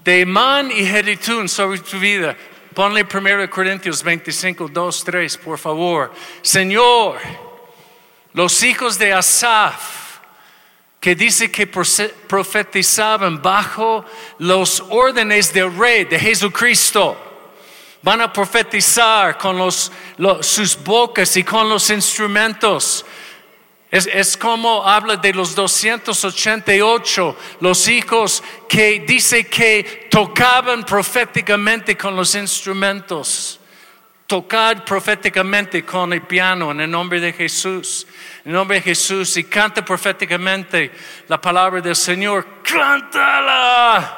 de Emán y Jeritún sobre tu vida. Ponle 1 Corintios 25, 2, 3, por favor. Señor, los hijos de Asaf, que dice que profetizaban bajo los órdenes del rey, de Jesucristo, van a profetizar con los, sus bocas y con los instrumentos. Es, es como habla de los 288, los hijos que dice que tocaban proféticamente con los instrumentos. Tocad proféticamente con el piano en el nombre de Jesús. En nombre de Jesús y canta proféticamente la palabra del Señor. Cántala.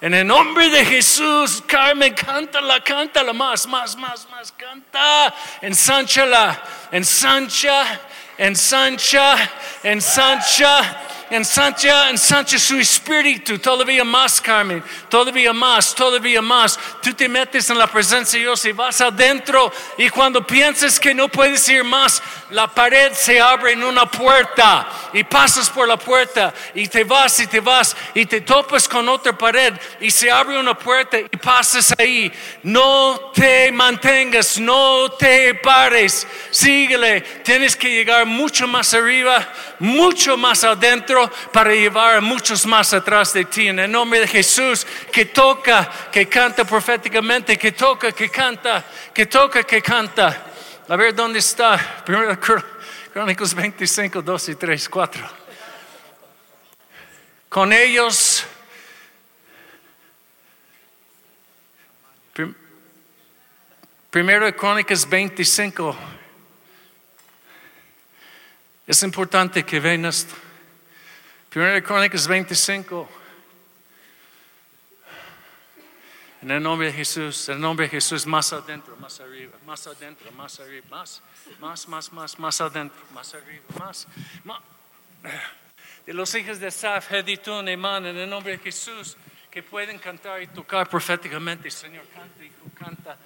En el nombre de Jesús, Carmen, cántala, cántala más, más, más, más, canta. Ensánchala, ensancha, ensancha, ensancha, ensancha, ensancha su espíritu. Todavía más, Carmen, todavía más, todavía más. Tú te metes en la presencia de Dios y vas adentro y cuando piensas que no puedes ir más, la pared se abre en una puerta y pasas por la puerta y te vas y te vas y te topas con otra pared y se abre una puerta y pasas ahí. No te mantengas, no te pares, síguele. Tienes que llegar mucho más arriba, mucho más adentro para llevar a muchos más atrás de ti. En el nombre de Jesús, que toca, que canta proféticamente, que toca, que canta, que toca, que canta. A ver dónde está. Primero Cr- Crónicos 25, 2 y 3, 4. Con ellos. Prim- Primero Crónicas 25. Es importante que vean esto. Primero de Crónicas 25. En el nombre de Jesús, en el nombre de Jesús, más adentro, más arriba, más adentro, más arriba, más, más, más, más, más adentro, más arriba, más, más. De los hijos de Saf, Heditún, Emán, en el nombre de Jesús, que pueden cantar y tocar proféticamente. Señor, canta, hijo, canta,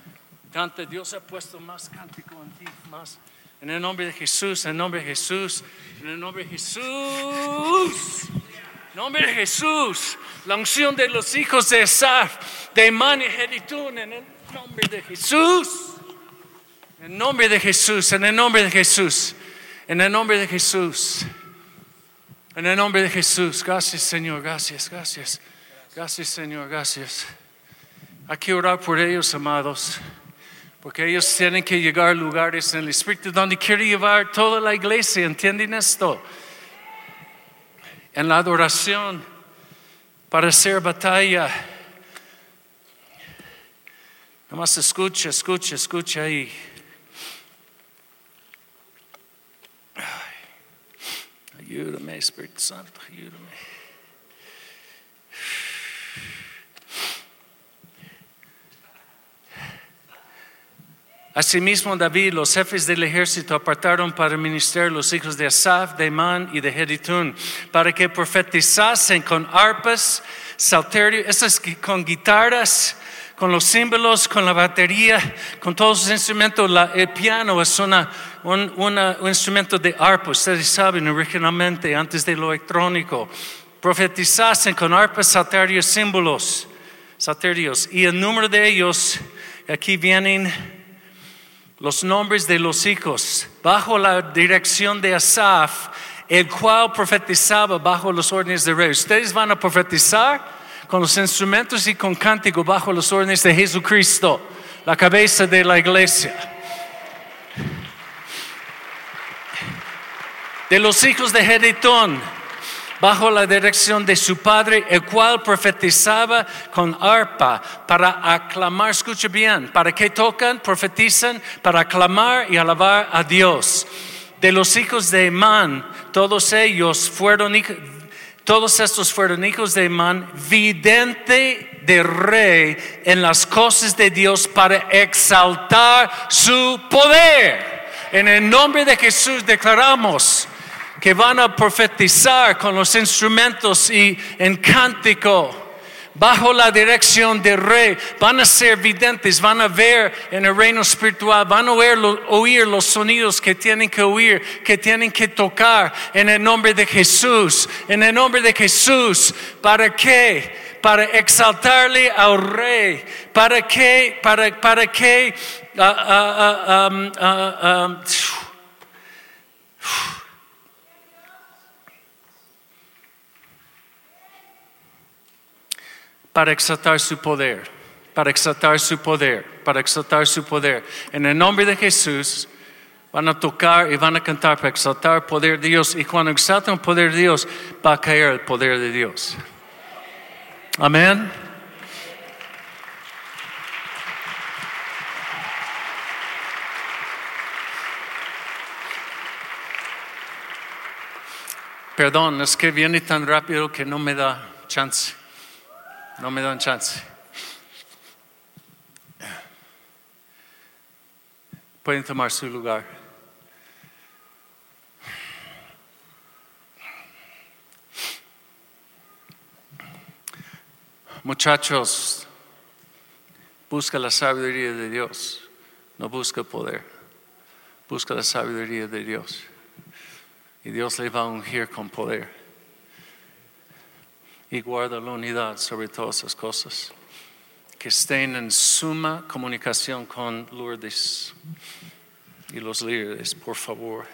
canta. Dios ha puesto más cántico en ti, más. En el nombre de Jesús, en el nombre de Jesús, en el nombre de Jesús. Nombre de Jesús, la unción de los hijos de Esaf, de en el nombre de Jesús. En el nombre de Jesús, en el nombre de Jesús, en el nombre de Jesús. En el nombre de Jesús, gracias Señor, gracias, gracias. Gracias Señor, gracias. Hay que orar por ellos, amados, porque ellos tienen que llegar a lugares en el Espíritu donde quiere llevar toda la iglesia, ¿entienden esto? en la adoración para hacer batalla. Nomás escucha, escucha, escucha ahí. Ay, ayúdame, Espíritu Santo, ayúdame. Asimismo, David, los jefes del ejército apartaron para ministrar los hijos de Asaf, de Emán y de Jeritún, para que profetizasen con arpas, salterio, esas que- con guitarras, con los símbolos, con la batería, con todos los instrumentos. El piano es una, un, una- un instrumento de arpa, ustedes saben, originalmente, antes de lo electrónico. Profetizasen con arpas, salterios, símbolos, salterios. Y el número de ellos, aquí vienen los nombres de los hijos, bajo la dirección de Asaf, el cual profetizaba bajo los órdenes de rey. Ustedes van a profetizar con los instrumentos y con cántico bajo los órdenes de Jesucristo. la cabeza de la iglesia. De los hijos de Jeditón, bajo la dirección de su padre, el cual profetizaba con arpa para aclamar, escuche bien, ¿para qué tocan? Profetizan para aclamar y alabar a Dios. De los hijos de Emán, todos ellos fueron todos estos fueron hijos de Emán, vidente de rey en las cosas de Dios para exaltar su poder. En el nombre de Jesús declaramos que van a profetizar con los instrumentos y en cántico bajo la dirección del rey, van a ser videntes, van a ver en el reino espiritual, van a oír, los sonidos que tienen que oír, que tienen que tocar en el nombre de Jesús, en el nombre de Jesús. ¿Para qué? Para exaltarle al rey. ¿Para qué? ¿Para, para qué? Uh, um, um, para exaltar su poder, para exaltar su poder, para exaltar su poder. En el nombre de Jesús van a tocar y van a cantar para exaltar el poder de Dios. Y cuando exaltan el poder de Dios, va a caer el poder de Dios. Amén. Perdón, es que viene tan rápido que no me da chance. No me dan chance. Pueden tomar su lugar. Muchachos, busca la sabiduría de Dios, no busca poder, busca la sabiduría de Dios. Y Dios le va a ungir con poder y guarda la unidad sobre todas esas cosas. Que estén en suma comunicación con Lourdes y los líderes, por favor.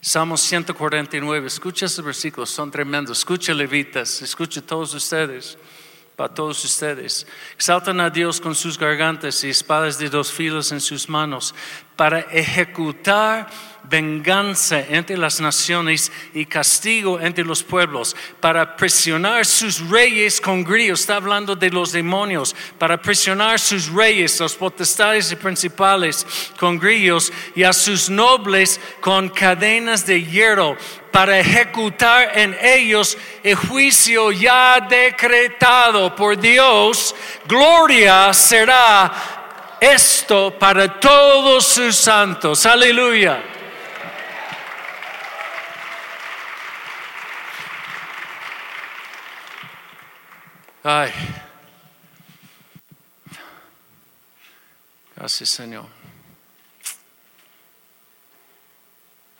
Salmos 149, escucha esos versículos, son tremendos. Escucha levitas, escucha todos ustedes, para todos ustedes. Exaltan a Dios con sus gargantas y espadas de dos filos en sus manos para ejecutar venganza entre las naciones y castigo entre los pueblos, para presionar sus reyes con grillos, está hablando de los demonios, para presionar sus reyes, los potestades y principales con grillos y a sus nobles con cadenas de hierro, para ejecutar en ellos el juicio ya decretado por Dios, gloria será esto para todos sus santos. Aleluya. Ay. Gracias, Señor.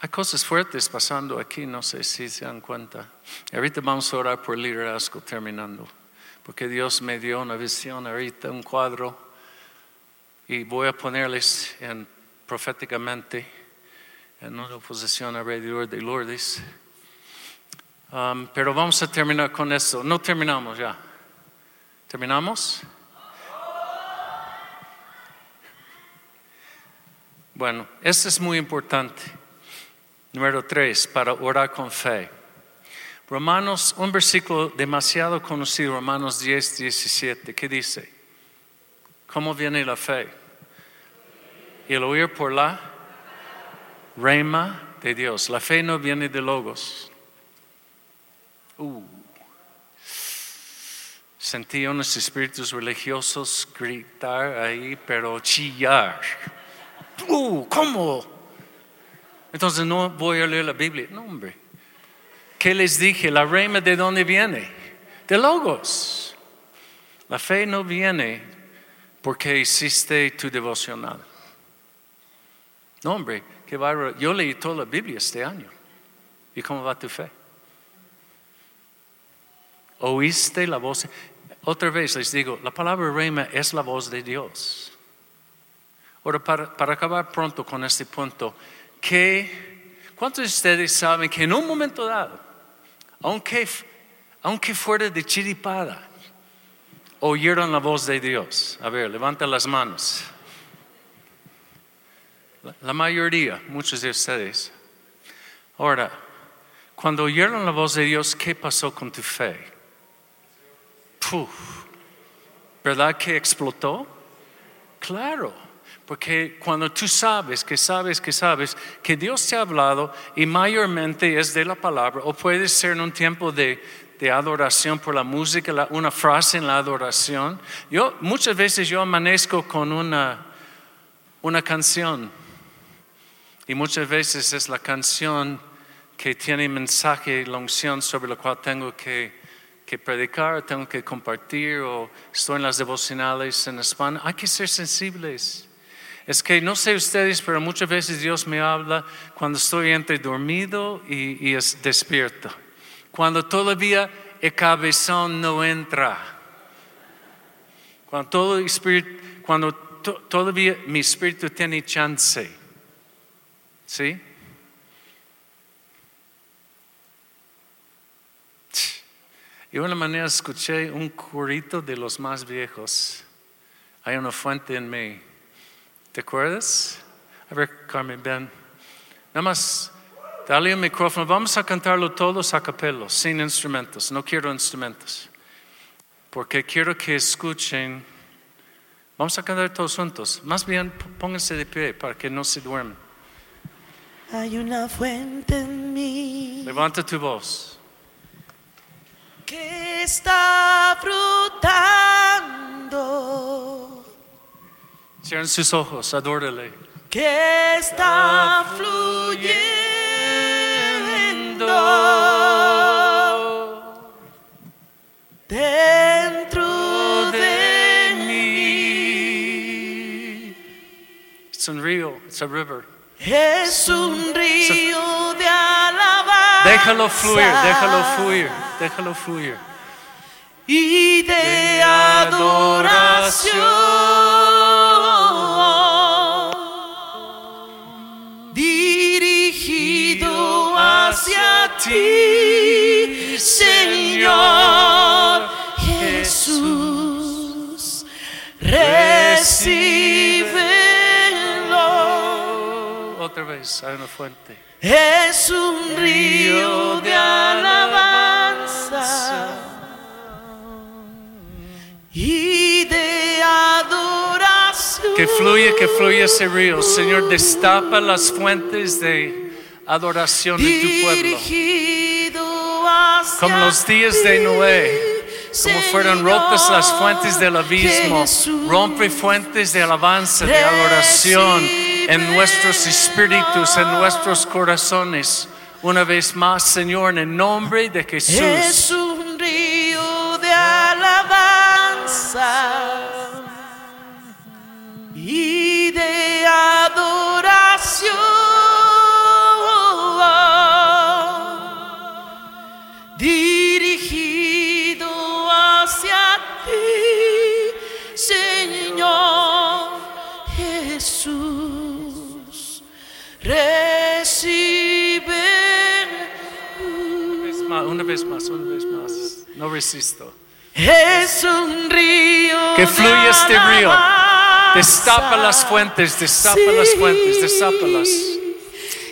Hay cosas fuertes pasando aquí, no sé si se dan cuenta. Ahorita vamos a orar por liderazgo terminando, porque Dios me dio una visión ahorita, un cuadro, y voy a ponerles en, proféticamente en una posición alrededor de Lourdes. Um, pero vamos a terminar con esto. No terminamos ya. ¿Terminamos? Bueno, esto es muy importante. Número tres, para orar con fe. Romanos, un versículo demasiado conocido, Romanos 10, 17, ¿qué dice? ¿Cómo viene la fe? El oír por la rema de Dios. La fe no viene de logos. Uh. Sentí unos espíritus religiosos gritar ahí, pero chillar. Uh, ¿Cómo? Entonces no voy a leer la Biblia. No, hombre. ¿Qué les dije? La rema de dónde viene? De logos. La fe no viene porque hiciste tu devocional. No, hombre, qué bárbaro. Yo leí toda la Biblia este año. ¿Y cómo va tu fe? ¿Oíste la voz? Otra vez les digo, la palabra rema es la voz de Dios. Ahora, para, acabar pronto con este punto, ¿cuántos de ustedes saben que en un momento dado, aunque, aunque fuera de chiripada, oyeron la voz de Dios? A ver, levanta las manos. La, la mayoría, muchos de ustedes. Ahora, cuando oyeron la voz de Dios, ¿qué pasó con tu fe? Puf, ¿verdad que explotó? Claro, porque cuando tú sabes, que sabes, que sabes, que Dios te ha hablado y mayormente es de la palabra, o puede ser en un tiempo de, de adoración por la música, la- una frase en la adoración. Yo muchas veces yo amanezco con una, una canción y muchas veces es la canción que tiene mensaje, la unción sobre la cual tengo que, que predicar, tengo que compartir o estoy en las devocionales en España. Hay que ser sensibles. Es que no sé ustedes, pero muchas veces Dios me habla cuando estoy entre dormido y, es despierto. Cuando todavía el cabezón no entra. Cuando, todavía mi espíritu tiene chance. ¿Sí? Y una manera escuché un corito de los más viejos. Hay una fuente en mí. ¿Te acuerdas? A ver, Carmen, ven. Nada más, dale un micrófono. Vamos a cantarlo todos a capello, sin instrumentos. No quiero instrumentos. Porque quiero que escuchen. Vamos a cantar todos juntos. Más bien, pónganse de pie para que no se duerman. Hay una fuente en mí Levanta tu voz. que está brotando, Cierren sus ojos, adórale. que está fluyendo dentro de mí. It's a río, it's a river. Es un río de alabanza. Déjalo fluir, déjalo fluir, déjalo fluir. y de adoración hacia ti, Señor Jesús. Recíbelo. Otra vez, hay una fuente. Es un río de alabanza y de adoración. Que fluye, que fluye ese río. Señor, destapa las fuentes de adoración en tu pueblo. Como los días de Noé, como fueron rotas las fuentes del abismo, rompe fuentes de alabanza, de adoración en nuestros espíritus, en nuestros corazones. Una vez más, Señor, en el nombre de Jesús. Es un río de alabanza vez más, una vez más. No resisto. Es un río. Que fluye este río. Destapa las fuentes, destapa las fuentes, destápalas.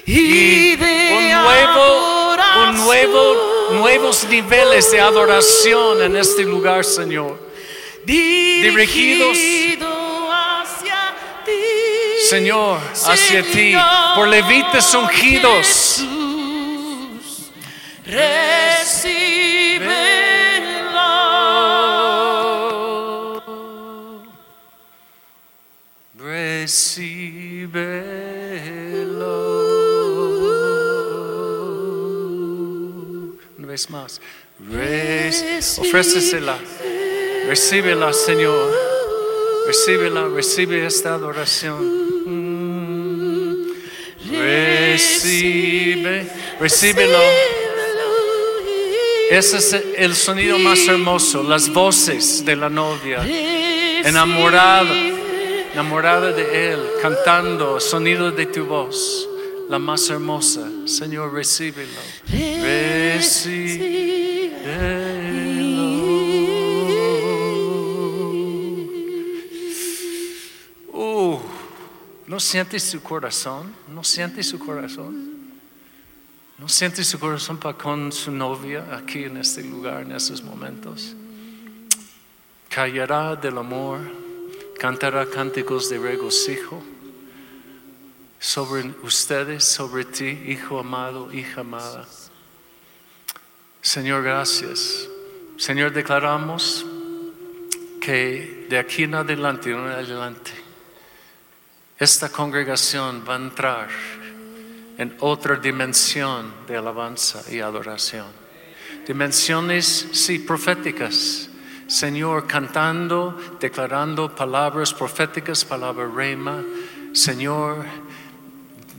Y de un nuevo, un nuevo, nuevos niveles de adoración en este lugar, Señor. dirigidos hacia ti. Señor, hacia ti, por levitas ungidos. Jesús. Recíbelo. Una vez más. Rec- Ofrécesela. Recíbela, Señor. Recíbela, recibe esta adoración. Mm. Recibe, recíbelo. Ese es el sonido más hermoso, las voces de la novia, enamorada, enamorada de Él, cantando sonido de tu voz, la más hermosa. Señor, recíbelo. Recíbelo. Uh, ¿No sientes su corazón? ¿No sientes su corazón? ¿No siente su corazón para con su novia aquí en este lugar, en estos momentos? Callará del amor cantará cánticos de regocijo sobre ustedes, sobre ti, hijo amado, hija amada. Señor, gracias. Señor, declaramos que de aquí en adelante, en adelante, esta congregación va a entrar en otra dimensión de alabanza y adoración. Dimensiones, sí, proféticas. Señor, cantando, declarando palabras proféticas, palabra rema. Señor,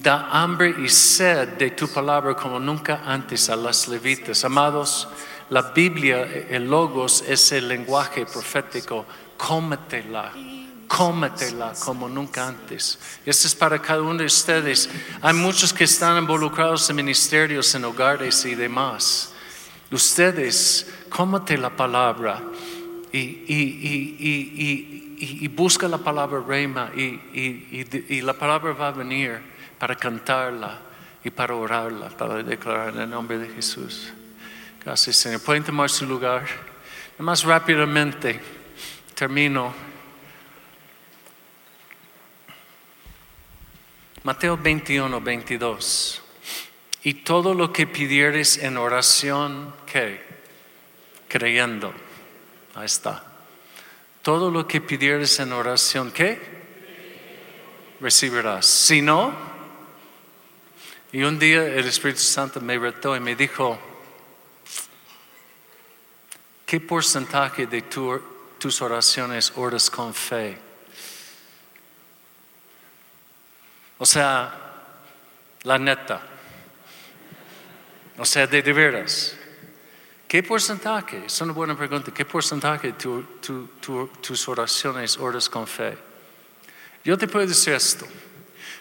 da hambre y sed de tu palabra como nunca antes a las levitas. Amados, la Biblia, el logos, es el lenguaje profético. Cómetela, cómetela como nunca antes. Esto es para cada uno de ustedes. Hay muchos que están involucrados en ministerios, en hogares y demás. Ustedes, cómete la palabra y, busca la palabra rema y la palabra va a venir para cantarla y para orarla, para declarar en el nombre de Jesús. Gracias, Señor. Pueden tomar su lugar. Más rápidamente termino. Mateo 21, 22. Y todo lo que pidieres en oración. Creyendo. Está. Todo lo que pidieres en oración, ¿qué? Recibirás. Si no, y un día el Espíritu Santo me retó y me dijo, ¿qué porcentaje de tus oraciones oras con fe? O sea, la neta. O sea, de, de veras. ¿Qué porcentaje? Es una buena pregunta. ¿Qué porcentaje de tus oraciones oras con fe? Yo te puedo decir esto.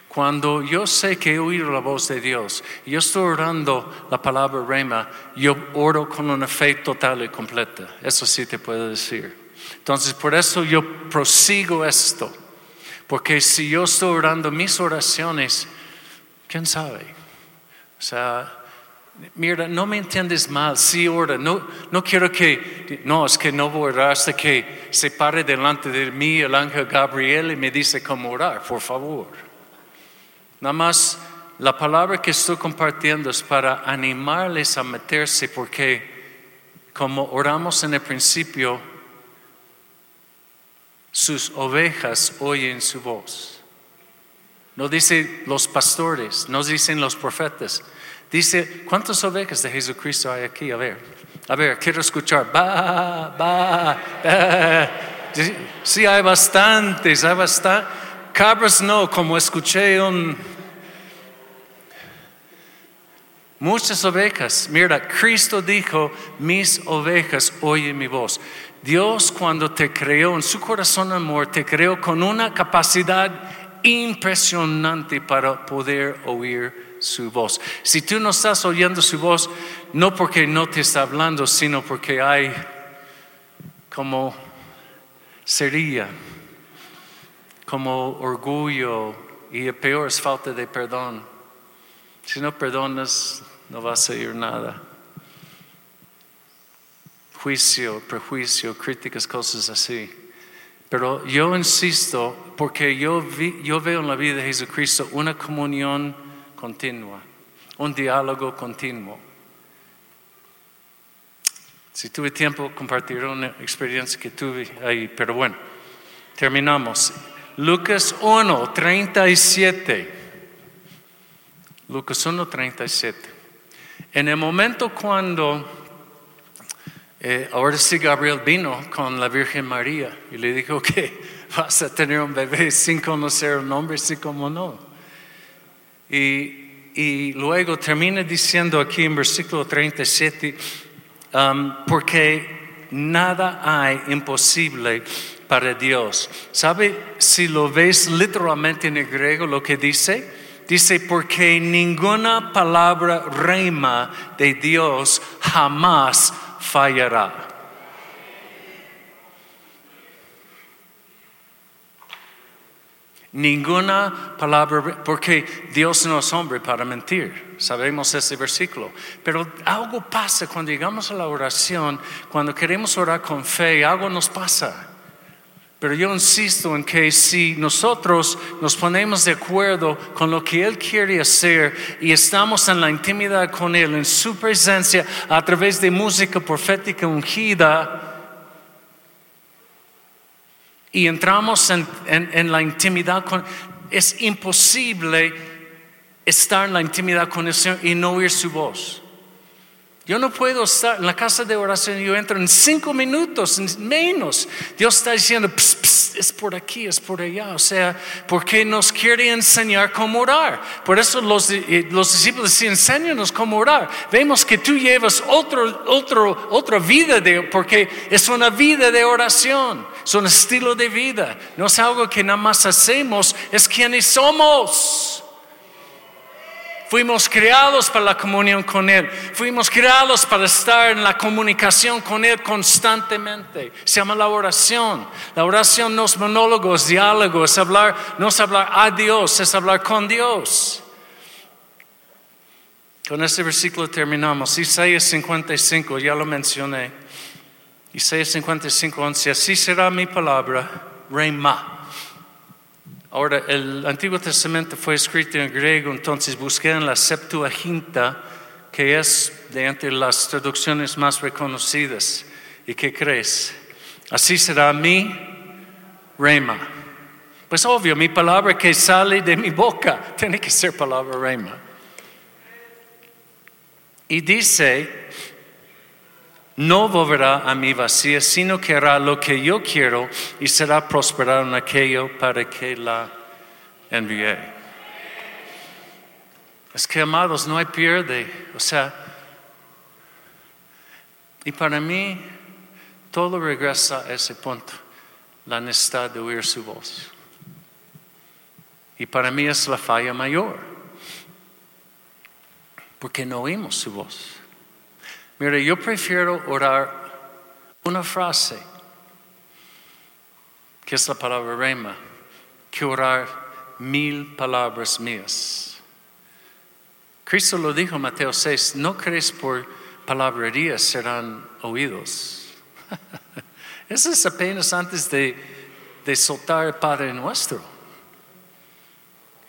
Cuando yo sé que he oído la voz de Dios, yo estoy orando la palabra rema, yo oro con una fe total y completa. Eso sí te puedo decir. Entonces, por eso yo prosigo esto. Porque si yo estoy orando mis oraciones, ¿quién sabe? O sea, mira, no me entiendes mal, sí ora, no, no quiero que, no, es que no voy a orar hasta que se pare delante de mí el ángel Gabriel y me dice cómo orar, por favor. Nada más la palabra que estoy compartiendo es para animarles a meterse porque como oramos en el principio, sus ovejas oyen su voz. No dice los pastores, no dicen los profetas. Dice, ¿cuántas ovejas de Jesucristo hay aquí? A ver, a ver, quiero escuchar. Va, va, va. Sí, hay bastantes, hay bastantes. Cabras no, como escuché un... Muchas ovejas. Mira, Cristo dijo, mis ovejas oyen mi voz. Dios cuando te creó en su corazón amor, te creó con una capacidad impresionante para poder oír su voz. Si tú no estás oyendo su voz, no porque no te está hablando, sino porque hay como sería como orgullo y el peor es falta de perdón. Si no perdonas, no vas a ir nada. Juicio, prejuicio, críticas, cosas así. Pero yo insisto, porque yo, yo veo en la vida de Jesucristo una comunión continua, un diálogo continuo. Si tuve tiempo, compartiré una experiencia que tuve ahí, pero bueno, terminamos. Lucas 1, 37. Lucas 1, 37. En el momento cuando, eh, ahora sí Gabriel vino con la Virgen María y le dijo que vas a tener un bebé sin conocer el nombre, sí como no. Y, luego termina diciendo aquí en versículo 37, um, porque nada hay imposible para Dios. ¿Sabe si lo ves literalmente en el griego lo que dice? Dice, porque ninguna palabra rema de Dios jamás fallará. Ninguna palabra, porque Dios no es hombre para mentir. Sabemos ese versículo. Pero algo pasa cuando llegamos a la oración, cuando queremos orar con fe, algo nos pasa. Pero yo insisto en que si nosotros nos ponemos de acuerdo con lo que Él quiere hacer y estamos en la intimidad con Él, en su presencia, a través de música profética ungida, y entramos en, la intimidad con... Es imposible estar en la intimidad con el Señor y no oír su voz. Yo no puedo estar en la casa de oración, yo entro en cinco minutos, menos. Dios está diciendo, es por aquí, es por allá. O sea, porque nos quiere enseñar cómo orar. Por eso los, eh, los discípulos decían, enséñanos cómo orar. Vemos que tú llevas otro, otro, otra vida, de, porque es una vida de oración, es un estilo de vida. No es algo que nada más hacemos, es quienes somos. Fuimos creados para la comunión con Él. Fuimos creados para estar en la comunicación con Él constantemente. Se llama la oración. La oración no es monólogo, es diálogo, es hablar, no es hablar a Dios, es hablar con Dios. Con este versículo terminamos. Isaías 55, ya lo mencioné. Isaías 55, 11. Así será mi palabra, Reima Ahora, el Antiguo Testamento fue escrito en griego, entonces busqué en la Septuaginta, que es de entre las traducciones más reconocidas. ¿Y qué crees? Así será mi rema. Pues obvio, mi palabra que sale de mi boca tiene que ser palabra rema. Y dice, no volverá a mí vacía, sino que hará lo que yo quiero y será prosperado en aquello para que la envié. Es que, amados, no hay pierde. O sea, y para mí todo regresa a ese punto, la necesidad de oír su voz. Y para mí es la falla mayor, porque no oímos su voz. Mire, yo prefiero orar una frase, que es la palabra rema, que orar mil palabras mías. Cristo lo dijo en Mateo 6, no crees por palabrerías serán oídos. Eso es apenas antes de, de soltar el Padre nuestro.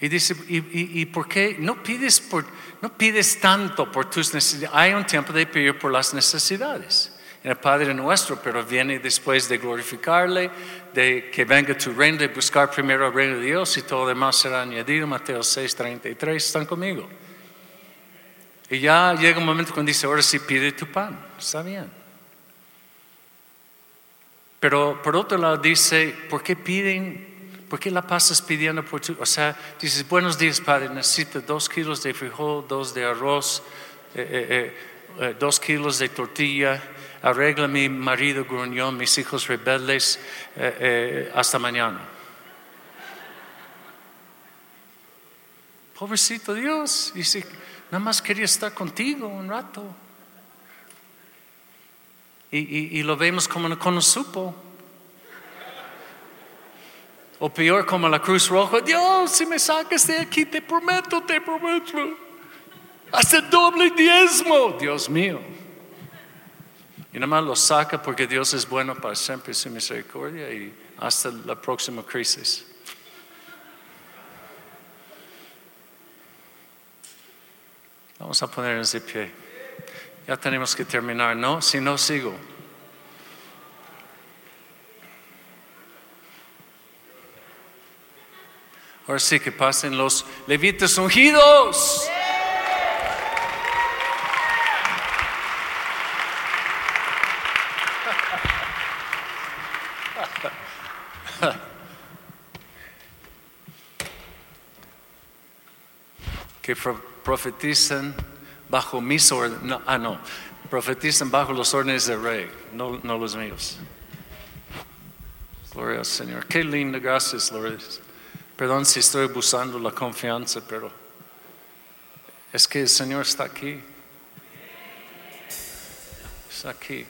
Y dice, ¿y, por qué no pides, por, no pides tanto por tus necesidades? Hay un tiempo de pedir por las necesidades. En el Padre nuestro, pero viene después de glorificarle, de que venga tu reino, de buscar primero el reino de Dios y todo lo demás será añadido. Mateo 6, 33, están conmigo. Y ya llega un momento cuando dice, ahora sí pide tu pan, está bien. Pero por otro lado dice, ¿por qué piden ¿Por qué la pasas pidiendo por tu? O sea, dices, buenos días, Padre, necesito dos kilos de frijol, dos de arroz, eh, eh, eh, dos kilos de tortilla, arregla mi marido gruñón, mis hijos rebeldes, hasta mañana. Pobrecito Dios, dice, nada más quería estar contigo un rato. Y, lo vemos como no, no supo. O peor como la Cruz Roja, Dios, si me sacas de aquí, te prometo, te prometo. Hace doble diezmo, Dios mío. Y nada más lo saca porque Dios es bueno para siempre su misericordia y hasta la próxima crisis. Vamos a ponernos de pie. Ya tenemos que terminar, ¿no? Si no, sigo. Ahora sí que pasen los levitas ungidos. que profetizan bajo mis órdenes, ah no, profetizan bajo los órdenes del rey, no, no los míos. Gloria al Señor. Qué lindo, gracias, Lourdes. Perdón si estoy abusando la confianza, pero es que el Señor está aquí. Está aquí.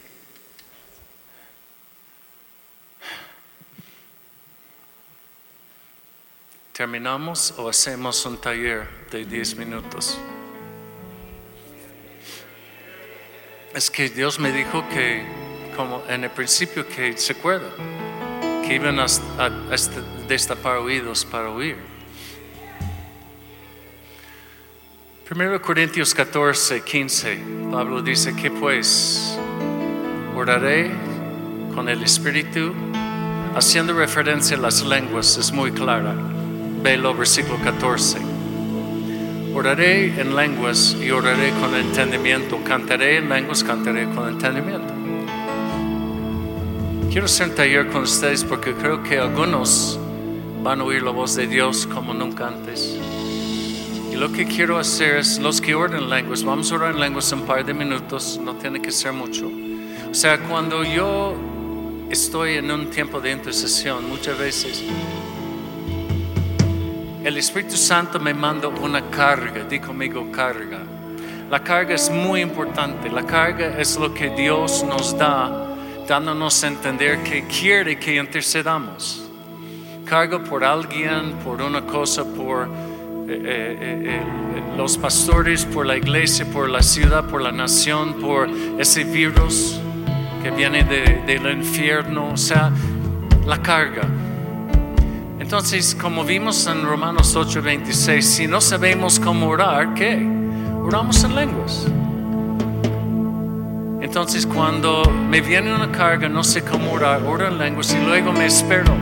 terminamos o hacemos un taller de 10 minutos. Es que Dios me dijo que, como en el principio, que se acuerda, que iban a, a- a este- destapar oídos para oír. 1 Corintios 14, 15, Pablo dice que pues oraré con el Espíritu, haciendo referencia a las lenguas, es muy clara. Velo, versículo 14. Oraré en lenguas y oraré con entendimiento. Cantaré en lenguas, cantaré con entendimiento. Quiero hacer un taller con ustedes porque creo que algunos van a oír la voz de Dios como nunca antes. Y lo que quiero hacer es, los que oran en lenguas, vamos a orar en lenguas un par de minutos, no tiene que ser mucho. O sea, cuando yo estoy en un tiempo de intercesión, muchas veces el Espíritu Santo me manda una carga, di conmigo carga. La carga es muy importante, la carga es lo que Dios nos da, dándonos a entender que quiere que intercedamos. Carga por alguien, por una cosa, por eh, eh, eh, los pastores, por la iglesia, por la ciudad, por la nación, por ese virus que viene de- del infierno, o sea, la carga. Entonces, como vimos en Romanos 8:26, si no sabemos cómo orar, ¿qué? Oramos en lenguas. Entonces, cuando me viene una carga, no sé cómo orar, oro en lenguas y luego me espero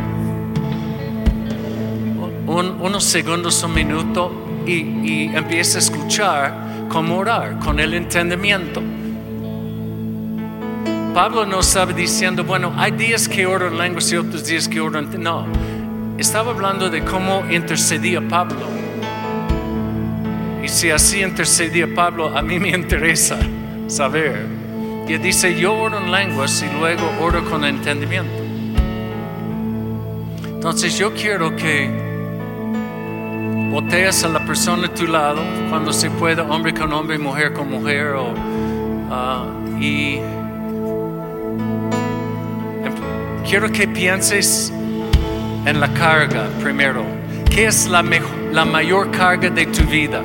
un- unos segundos, un minuto y, empiezo a escuchar cómo orar, con el entendimiento. Pablo no estaba diciendo, bueno, hay días que oro en lenguas y otros días que oro en... No, estaba hablando de cómo intercedía Pablo. Y si así intercedía Pablo, a mí me interesa saber. Y dice, yo oro en lenguas y luego oro con entendimiento. Entonces yo quiero que boteas a la persona a tu lado cuando se pueda, hombre con hombre, mujer con mujer, ah, y em- quiero que pienses en la carga primero. ¿Qué es la, la mayor carga de tu vida?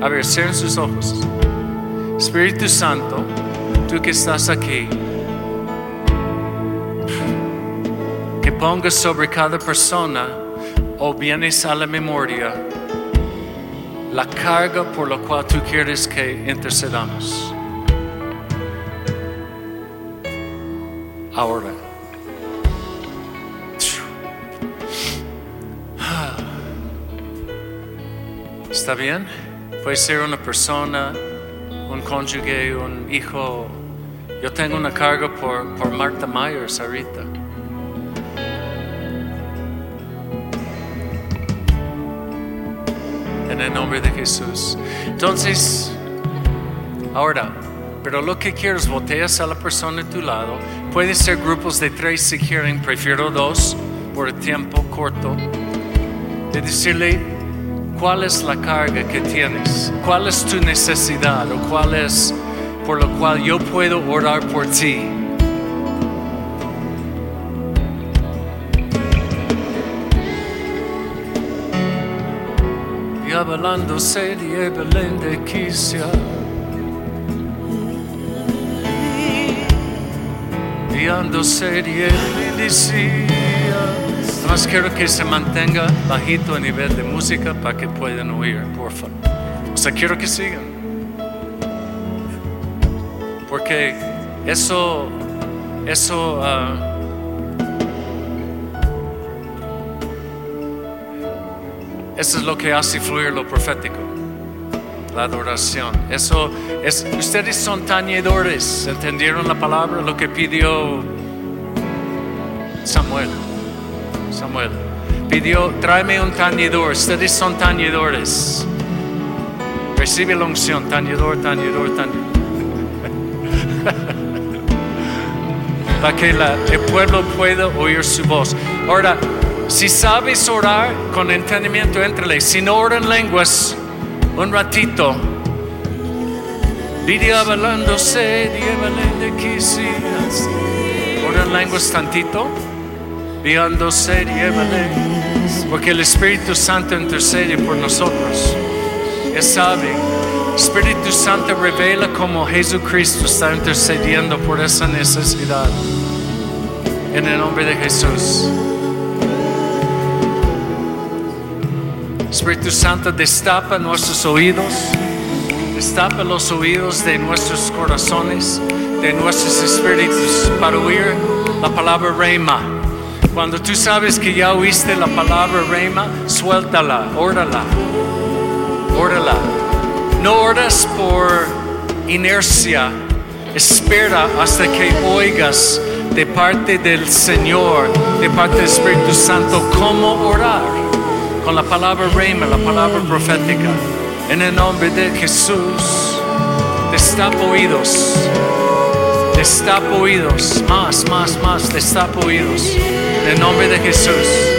A ver, cierren sus ojos. Espíritu Santo, tú que estás aquí, que pongas sobre cada persona o vienes a la memoria la carga por la cual tú quieres que intercedamos. Ahora. ¿Está bien? Puede ser una persona, un cónyuge, un hijo. Yo tengo una carga por, por Marta Myers ahorita. En el nombre de Jesús. Entonces, ahora, pero lo que quieres, boteas a la persona a tu lado. Puede ser grupos de tres si quieren, prefiero dos por tiempo corto. De decirle cuál es la carga que tienes, cuál es tu necesidad o cuál es por lo cual yo puedo orar por ti. Y hablando serie Belén de Quisia. Serie Licia. Más quiero que se mantenga bajito a nivel de música para que puedan oír, por favor. O sea, quiero que sigan. Porque eso, eso, ah, eso es lo que hace fluir lo profético, la adoración. Eso es, ustedes son tañedores, ¿entendieron la palabra? Lo que pidió Samuel. Samuel pidió, tráeme un tañedor, ustedes son tañedores. Recibe la unción, tañedor, tañedor, tañedor. Para que el pueblo pueda oír su voz. Ahora, si sabes orar con entendimiento, entrele. Si no oran lenguas, un ratito. Oran lenguas tantito. Porque el Espíritu Santo intercede por nosotros. Él sabe. Espíritu Santo revela cómo Jesucristo está intercediendo por esa necesidad. En el nombre de Jesús. Espíritu Santo destapa nuestros oídos, destapa los oídos de nuestros corazones, de nuestros espíritus para oír la palabra rema. Cuando tú sabes que ya oíste la palabra rema, suéltala, órala, órala. No oras por inercia, espera hasta que oigas de parte del Señor, de parte del Espíritu Santo, cómo orar con la palabra rema, la palabra profética. En el nombre de Jesús, destapa oídos, destapa oídos, más, más, más, destapa oídos. En el nombre de Jesús.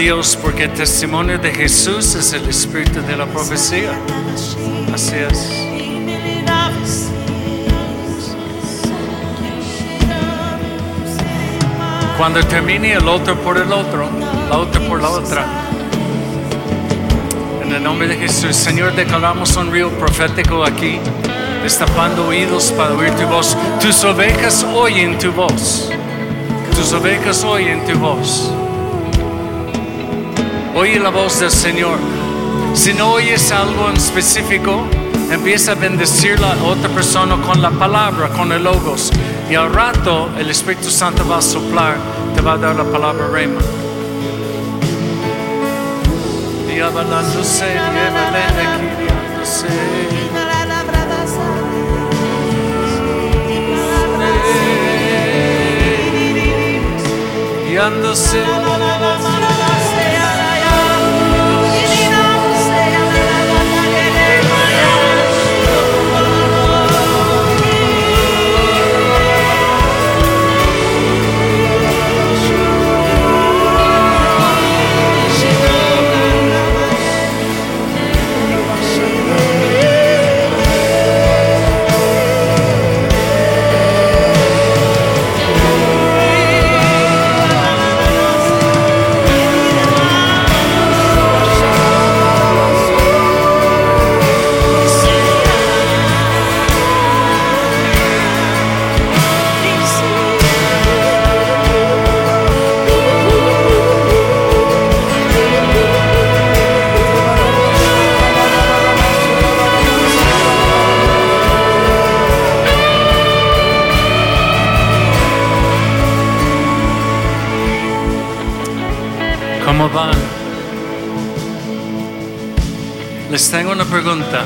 Dios porque el testimonio de Jesús es el espíritu de la profecía. Así es. Cuando termine el otro por el otro, la otra por la otra. En el nombre de Jesús, Señor, declaramos un río profético aquí, destapando oídos para oír tu voz. Tus ovejas oyen tu voz. Tus ovejas oyen tu voz. Oye la voz del Señor. Si no oyes algo en específico, empieza a bendecir a otra persona con la palabra, con el logos. Y al rato el Espíritu Santo va a soplar, te va a dar la palabra rema. Guiándose. ¿Cómo van? Les tengo una pregunta.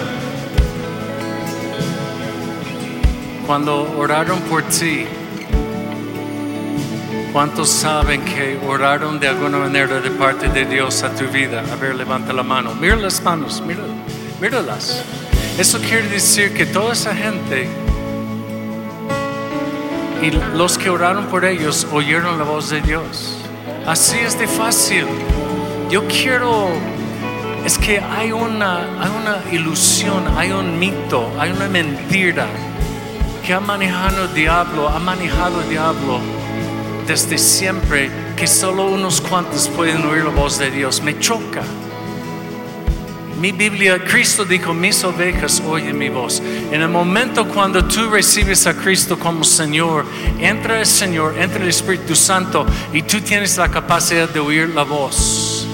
Cuando oraron por ti, ¿cuántos saben que oraron de alguna manera de parte de Dios a tu vida? A ver, levanta la mano. Mira las manos, mira, míralas. Eso quiere decir que toda esa gente y los que oraron por ellos oyeron la voz de Dios. Así es de fácil. Yo quiero, es que hay una, hay una ilusión, hay un mito, hay una mentira que ha manejado el diablo, ha manejado el diablo desde siempre, que solo unos cuantos pueden oír la voz de Dios. Me choca. Mi Biblia, Cristo dijo, mis ovejas oyen mi voz. En el momento cuando tú recibes a Cristo como Señor, entra el Señor, entra el Espíritu Santo y tú tienes la capacidad de oír la voz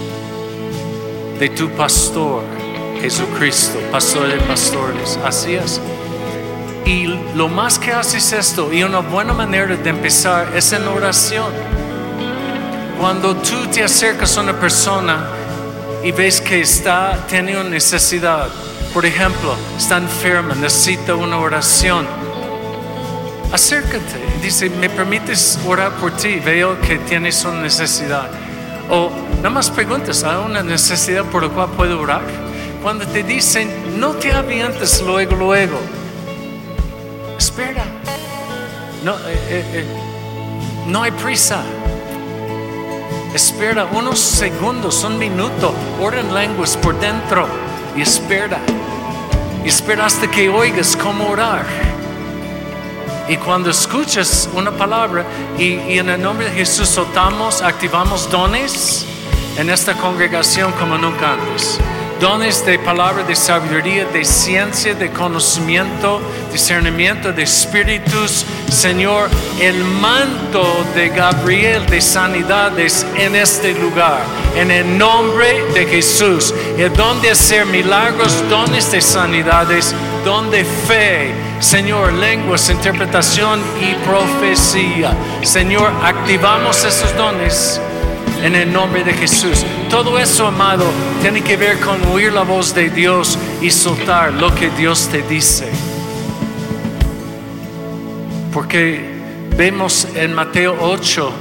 de tu pastor, Jesucristo, pastor de pastores. Así es. Y lo más que haces esto, y una buena manera de empezar es en oración. Cuando tú te acercas a una persona y ves que está teniendo necesidad, por ejemplo, está enferma, necesita una oración, acércate y dice, ¿me permites orar por ti? Veo que tienes una necesidad. O nada más preguntas, ¿hay una necesidad por la cual puedo orar? Cuando te dicen, no te avientes luego, luego espera. No, eh, eh, eh, no hay prisa. Espera unos segundos, un minuto. Ora en lenguas por dentro y espera. Y espera hasta que oigas cómo orar. Y cuando escuchas una palabra y, y en el nombre de Jesús soltamos, activamos dones en esta congregación como nunca antes dones de palabra, de sabiduría, de ciencia, de conocimiento, discernimiento de espíritus. Señor, el manto de Gabriel de sanidades en este lugar, en el nombre de Jesús. El hacer milagros, dones de sanidades, don de fe. Señor, lenguas, interpretación y profecía. Señor, activamos esos dones en el nombre de Jesús. Todo eso, amado, tiene que ver con oír la voz de Dios y soltar lo que Dios te dice. Porque vemos en Mateo 8,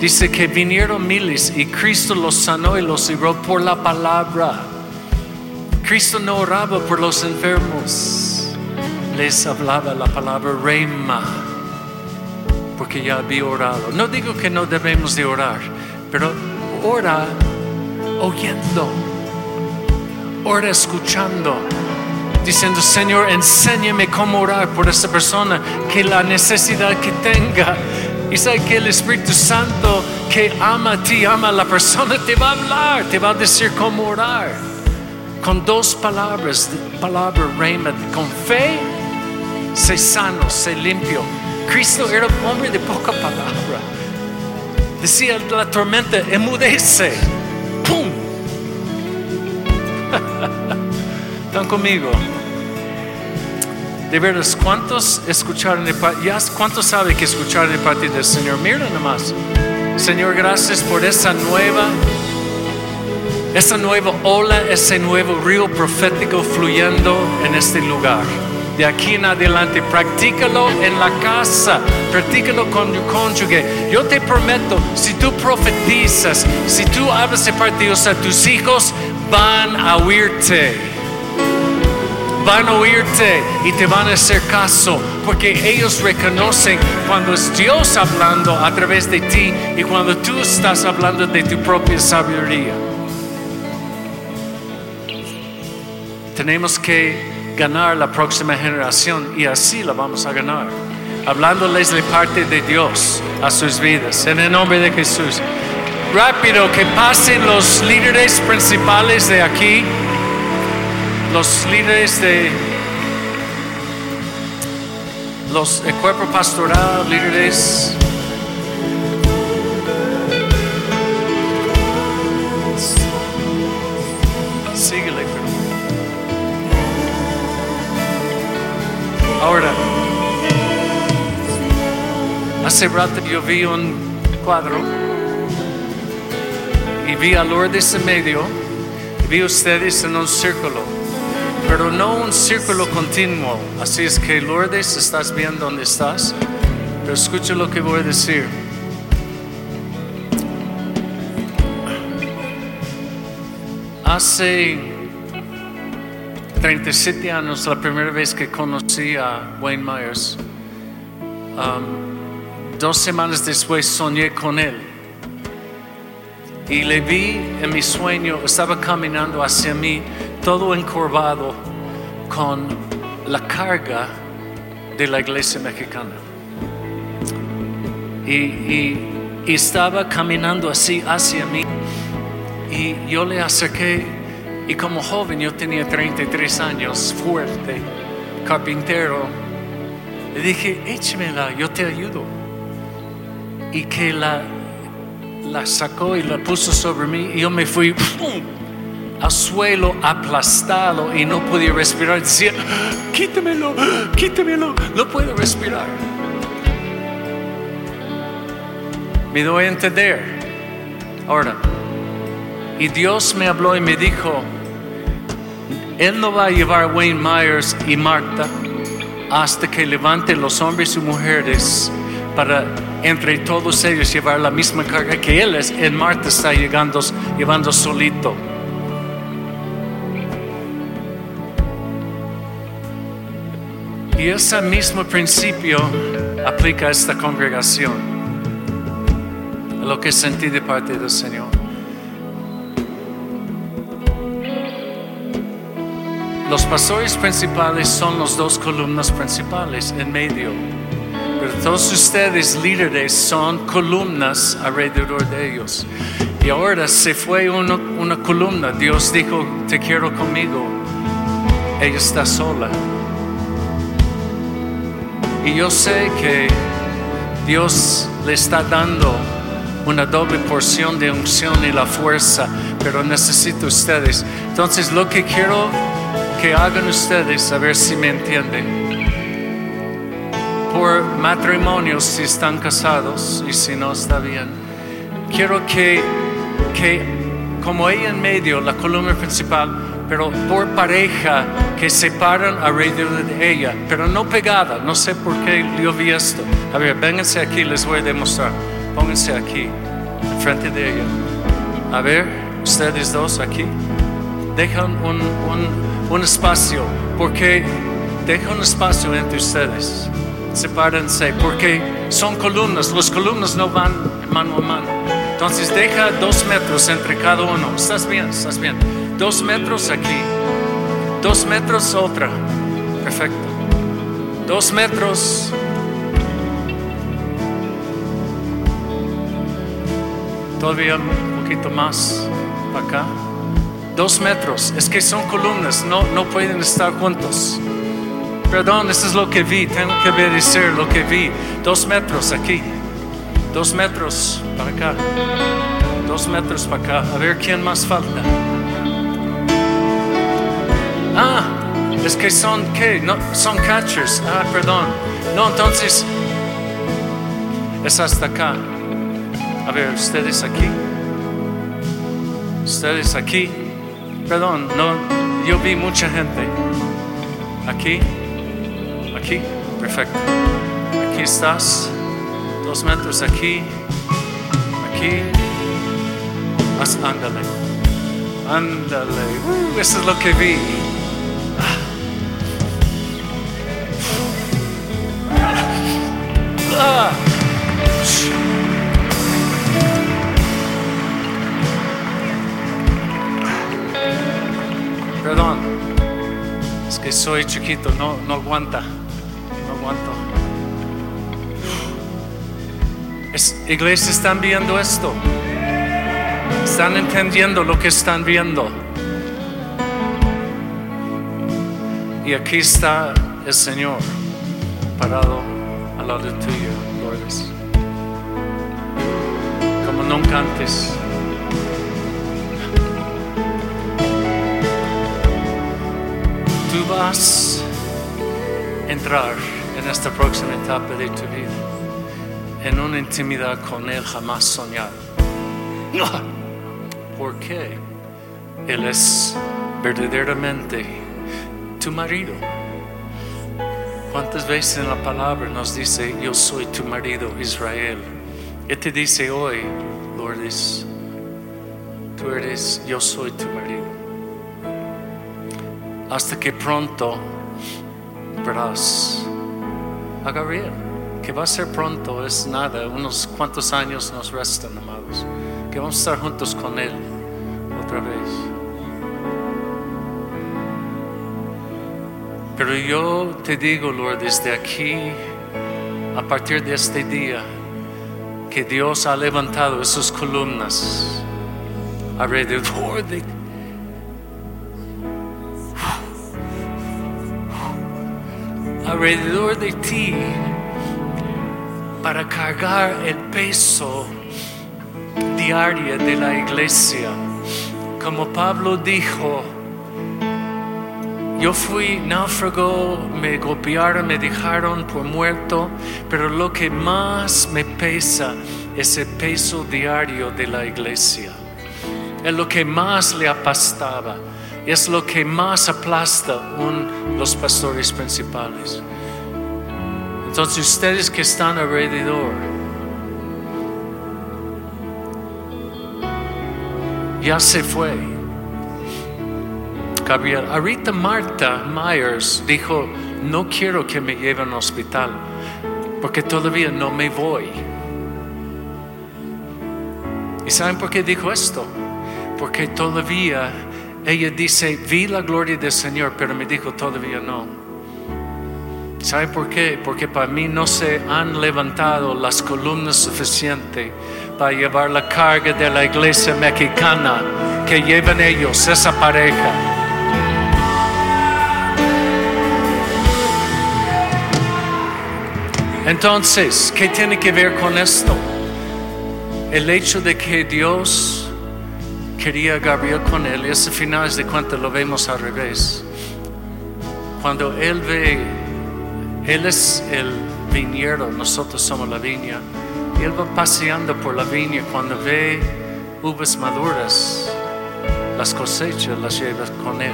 dice que vinieron miles y Cristo los sanó y los libró por la palabra. Cristo no oraba por los enfermos, les hablaba la palabra rema, porque ya había orado. No digo que no debemos de orar, pero ora oyendo, ora escuchando, diciendo, Señor, enséñame cómo orar por esa persona, que la necesidad que tenga. Y sabe que el Espíritu Santo que ama a ti, ama a la persona, te va a hablar, te va a decir cómo orar. Con dos palabras, palabra rema, con fe, sé sano, sé limpio. Cristo era un hombre de poca palabra. Decía la tormenta, emudece. ¡Pum! Están conmigo. De veras, ¿cuántos escucharon ya cuántos saben que escucharon de parte del Señor? Mira nomás. Señor, gracias por esa nueva, esa nueva ola, ese nuevo río profético fluyendo en este lugar de aquí en adelante. Practícalo en la casa, practícalo con tu cónyuge. Yo te prometo, si tú profetizas, si tú hablas de parte de Dios a tus hijos, van a oírte. Van a oírte y te van a hacer caso, porque ellos reconocen cuando es Dios hablando a través de ti y cuando tú estás hablando de tu propia sabiduría. Tenemos que ganar la próxima generación y así la vamos a ganar. Hablándoles de parte de Dios a sus vidas. En el nombre de Jesús. Rápido, que pasen los líderes principales de aquí. Los líderes de los el cuerpo pastoral, líderes Ahora, hace rato yo vi un cuadro y vi a Lourdes en medio y vi a ustedes en un círculo, pero no un círculo continuo. Así es que Lourdes, estás bien donde estás, pero escucha lo que voy a decir. Hace 37 años, la primera vez que conocí a Wayne Myers, um, dos semanas después soñé con él. y le vi en mi sueño, estaba caminando hacia mí, todo encorvado, con la carga de la iglesia mexicana. Y, estaba caminando así hacia mí. Y yo le acerqué, y como joven, yo tenía 33 años, fuerte, carpintero. Le dije, échemela, yo te ayudo. Y que la, la sacó y la puso sobre mí, y yo me fui ¡pum! al suelo aplastado y no podía respirar. Decía, quítamelo, quítamelo, no puedo respirar. Me doy a entender. Ahora, y Dios me habló y me dijo, Él no va a llevar a Wayne Myers y Marta hasta que levante los hombres y mujeres para entre todos ellos llevar la misma carga que Él es. En Marta está llegando, llevando solito. Y ese mismo principio aplica a esta congregación, lo que sentí de parte del Señor. Los pastores principales son los dos columnas principales en medio, pero todos ustedes líderes son columnas alrededor de ellos. Y ahora se fue una columna, Dios dijo, te quiero conmigo, ella está sola. Y yo sé que Dios le está dando una doble porción de unción y la fuerza, pero necesito ustedes. Entonces lo que quiero que hagan ustedes, a ver si me entienden. Por matrimonio, si están casados y si no está bien, quiero que, que como ella en medio, la columna principal, pero por pareja que se paran alrededor de ella, pero no pegada. No sé por qué yo vi esto. A ver, vénganse aquí, les voy a demostrar. Pónganse aquí, enfrente de ella. A ver, ustedes dos aquí. Dejan un, un, un espacio, porque deja un espacio entre ustedes. Sepárense, porque son columnas. Las columnas no van mano a mano. Entonces deja dos metros entre cada uno. ¿Estás bien? ¿Estás bien? Dos metros aquí. Dos metros otra. Perfecto. Dos metros. Todavía un poquito más para acá. Dos metros. Es que son columnas. No, no pueden estar juntos. Perdón, eso es lo que vi. Tengo que obedecer lo que vi. Dos metros aquí. Dos metros para acá. Dos metros para acá. A ver quién más falta. Ah, es que son qué? No, son catchers. Ah, perdón. No, entonces es hasta acá. A ver, ustedes aquí. Ustedes aquí. Perdón, no, yo vi mucha gente. Aquí. Aquí. Perfecto. Aquí estás. Dos metros aquí. Aquí. Haz, ándale. Ándale. Uh, eso es lo que vi. Ah. Perdón, es que soy chiquito, no, no aguanta, Es, iglesia, están viendo esto, están entendiendo lo que están viendo. Y aquí está el Señor parado al lado tuyo, Lourdes. Como nunca antes. Tú vas a entrar en esta próxima etapa de tu vida en una intimidad con Él jamás soñada. ¿Por qué? Él es verdaderamente tu marido. ¿Cuántas veces en la palabra nos dice, yo soy tu marido, Israel? Él te dice hoy, Lourdes, tú eres, yo soy tu marido. Hasta que pronto verás a Gabriel, que va a ser pronto, es nada, unos cuantos años nos restan, amados. que vamos a estar juntos con Él otra vez. Pero yo te digo, Lord, desde aquí, a partir de este día, que Dios ha levantado esas columnas alrededor de alrededor de ti para cargar el peso diario de la iglesia. Como Pablo dijo, yo fui náufrago, me golpearon, me dejaron por muerto, pero lo que más me pesa es el peso diario de la iglesia. Es lo que más le apastaba, es lo que más aplasta un, los pastores principales. Entonces ustedes que están alrededor, ya se fue. Gabriel, ahorita Marta Myers dijo, no quiero que me lleven al hospital, porque todavía no me voy. ¿Y saben por qué dijo esto? Porque todavía ella dice, vi la gloria del Señor, pero me dijo, todavía no. ¿Sabe por qué? Porque para mí no se han levantado las columnas suficientes para llevar la carga de la iglesia mexicana que llevan ellos, esa pareja. Entonces, ¿qué tiene que ver con esto? El hecho de que Dios quería a Gabriel con él, y ese final de cuentas lo vemos al revés. Cuando él ve él es el viñero, nosotros somos la viña. Y Él va paseando por la viña cuando ve uvas maduras, las cosechas las lleva con Él.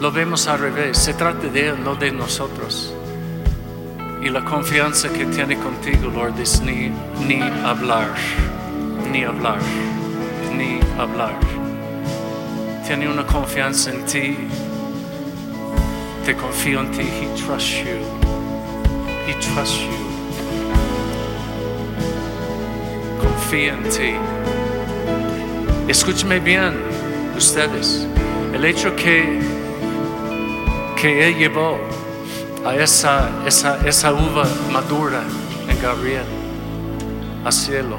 Lo vemos al revés, se trata de Él, no de nosotros. Y la confianza que tiene contigo, Lord, es ni, ni hablar, ni hablar, ni hablar. Tiene una confianza en ti confío en ti. He trusts you. He trusts you. Confía en ti. Escúcheme bien, ustedes. El hecho que, que Él llevó a esa, esa, esa uva madura en Gabriel al cielo,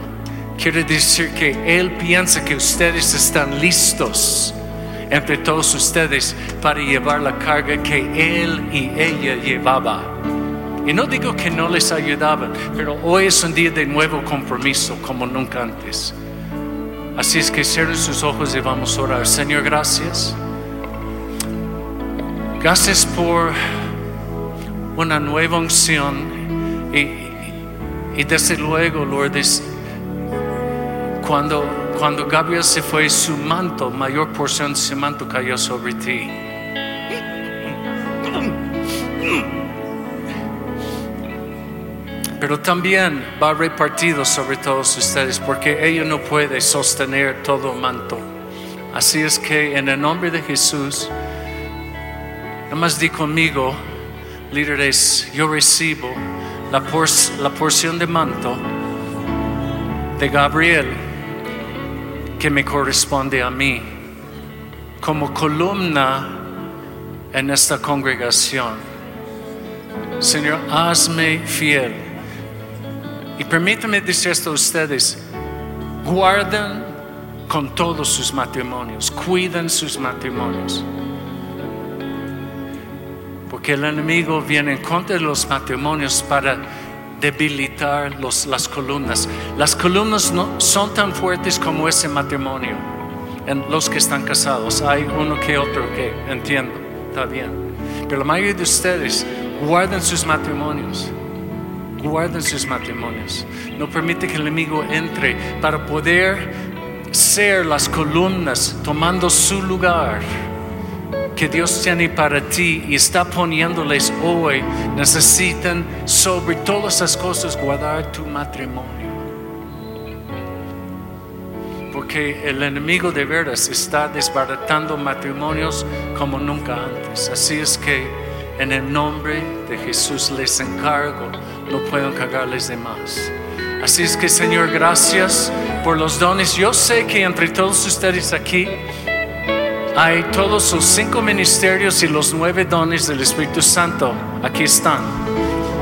quiere decir que Él piensa que ustedes están listos entre todos ustedes para llevar la carga que él y ella llevaba. Y no digo que no les ayudaban, pero hoy es un día de nuevo compromiso como nunca antes. Así es que cierren sus ojos y vamos a orar. Señor, gracias. Gracias por una nueva unción y, desde luego, Lord, cuando cuando Gabriel se fue, su manto, mayor porción de su manto cayó sobre ti. Pero también va repartido sobre todos ustedes porque ella no puede sostener todo manto. Así es que en el nombre de Jesús, nada di conmigo, líderes, yo recibo la, la porción de manto de Gabriel que me corresponde a mí como columna en esta congregación. Señor, hazme fiel. Y permítame decir esto a ustedes, guarden con todos sus matrimonios, cuiden sus matrimonios. Porque el enemigo viene en contra de los matrimonios para debilitar los, las columnas. Las columnas no son tan fuertes como ese matrimonio en los que están casados. Hay uno que otro que entiendo, está bien. Pero la mayoría de ustedes guarden sus matrimonios. Guarden sus matrimonios. No permite que el enemigo entre para poder ser las columnas tomando su lugar que Dios tiene para ti y está poniéndoles hoy, necesitan sobre todas esas cosas guardar tu matrimonio. Porque el enemigo de veras está desbaratando matrimonios como nunca antes. Así es que en el nombre de Jesús les encargo, no puedo encargarles de más. Así es que Señor, gracias por los dones. Yo sé que entre todos ustedes aquí hay todos los cinco ministerios y los nueve dones del Espíritu Santo. Aquí están.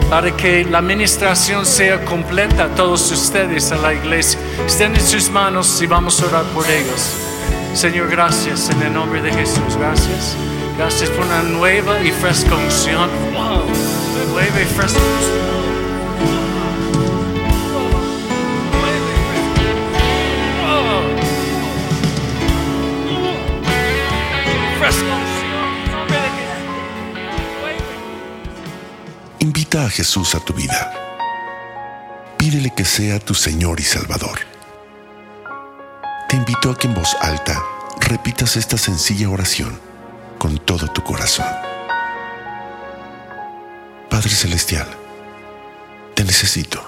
Para que la administración sea completa todos ustedes a la iglesia. Estén en sus manos y vamos a orar por ellos. Señor, gracias en el nombre de Jesús. Gracias. Gracias por una nueva y fresca unción. Wow. Nueva y fresca unción. Invita a Jesús a tu vida. Pídele que sea tu Señor y Salvador. Te invito a que en voz alta repitas esta sencilla oración con todo tu corazón. Padre Celestial, te necesito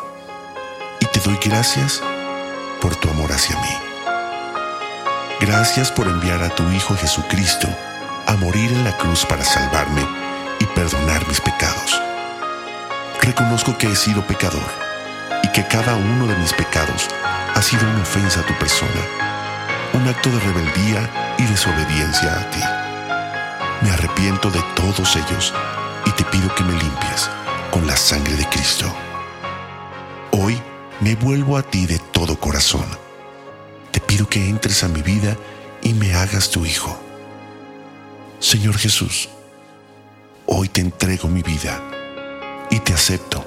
y te doy gracias por tu amor hacia mí. Gracias por enviar a tu Hijo Jesucristo a morir en la cruz para salvarme y perdonar mis pecados. Reconozco que he sido pecador y que cada uno de mis pecados ha sido una ofensa a tu persona, un acto de rebeldía y desobediencia a ti. Me arrepiento de todos ellos y te pido que me limpies con la sangre de Cristo. Hoy me vuelvo a ti de todo corazón. Te pido que entres a mi vida y me hagas tu hijo. Señor Jesús, hoy te entrego mi vida y te acepto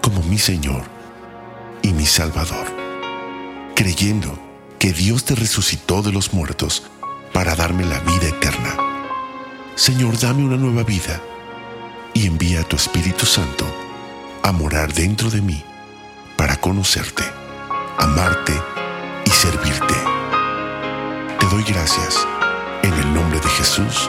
como mi Señor y mi Salvador, creyendo que Dios te resucitó de los muertos para darme la vida eterna. Señor, dame una nueva vida y envía a tu Espíritu Santo a morar dentro de mí para conocerte, amarte y servirte. Te doy gracias en el nombre de Jesús.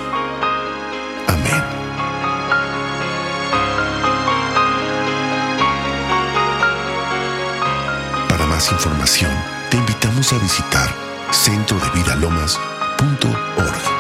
Más información, te invitamos a visitar centrodevidalomas.org.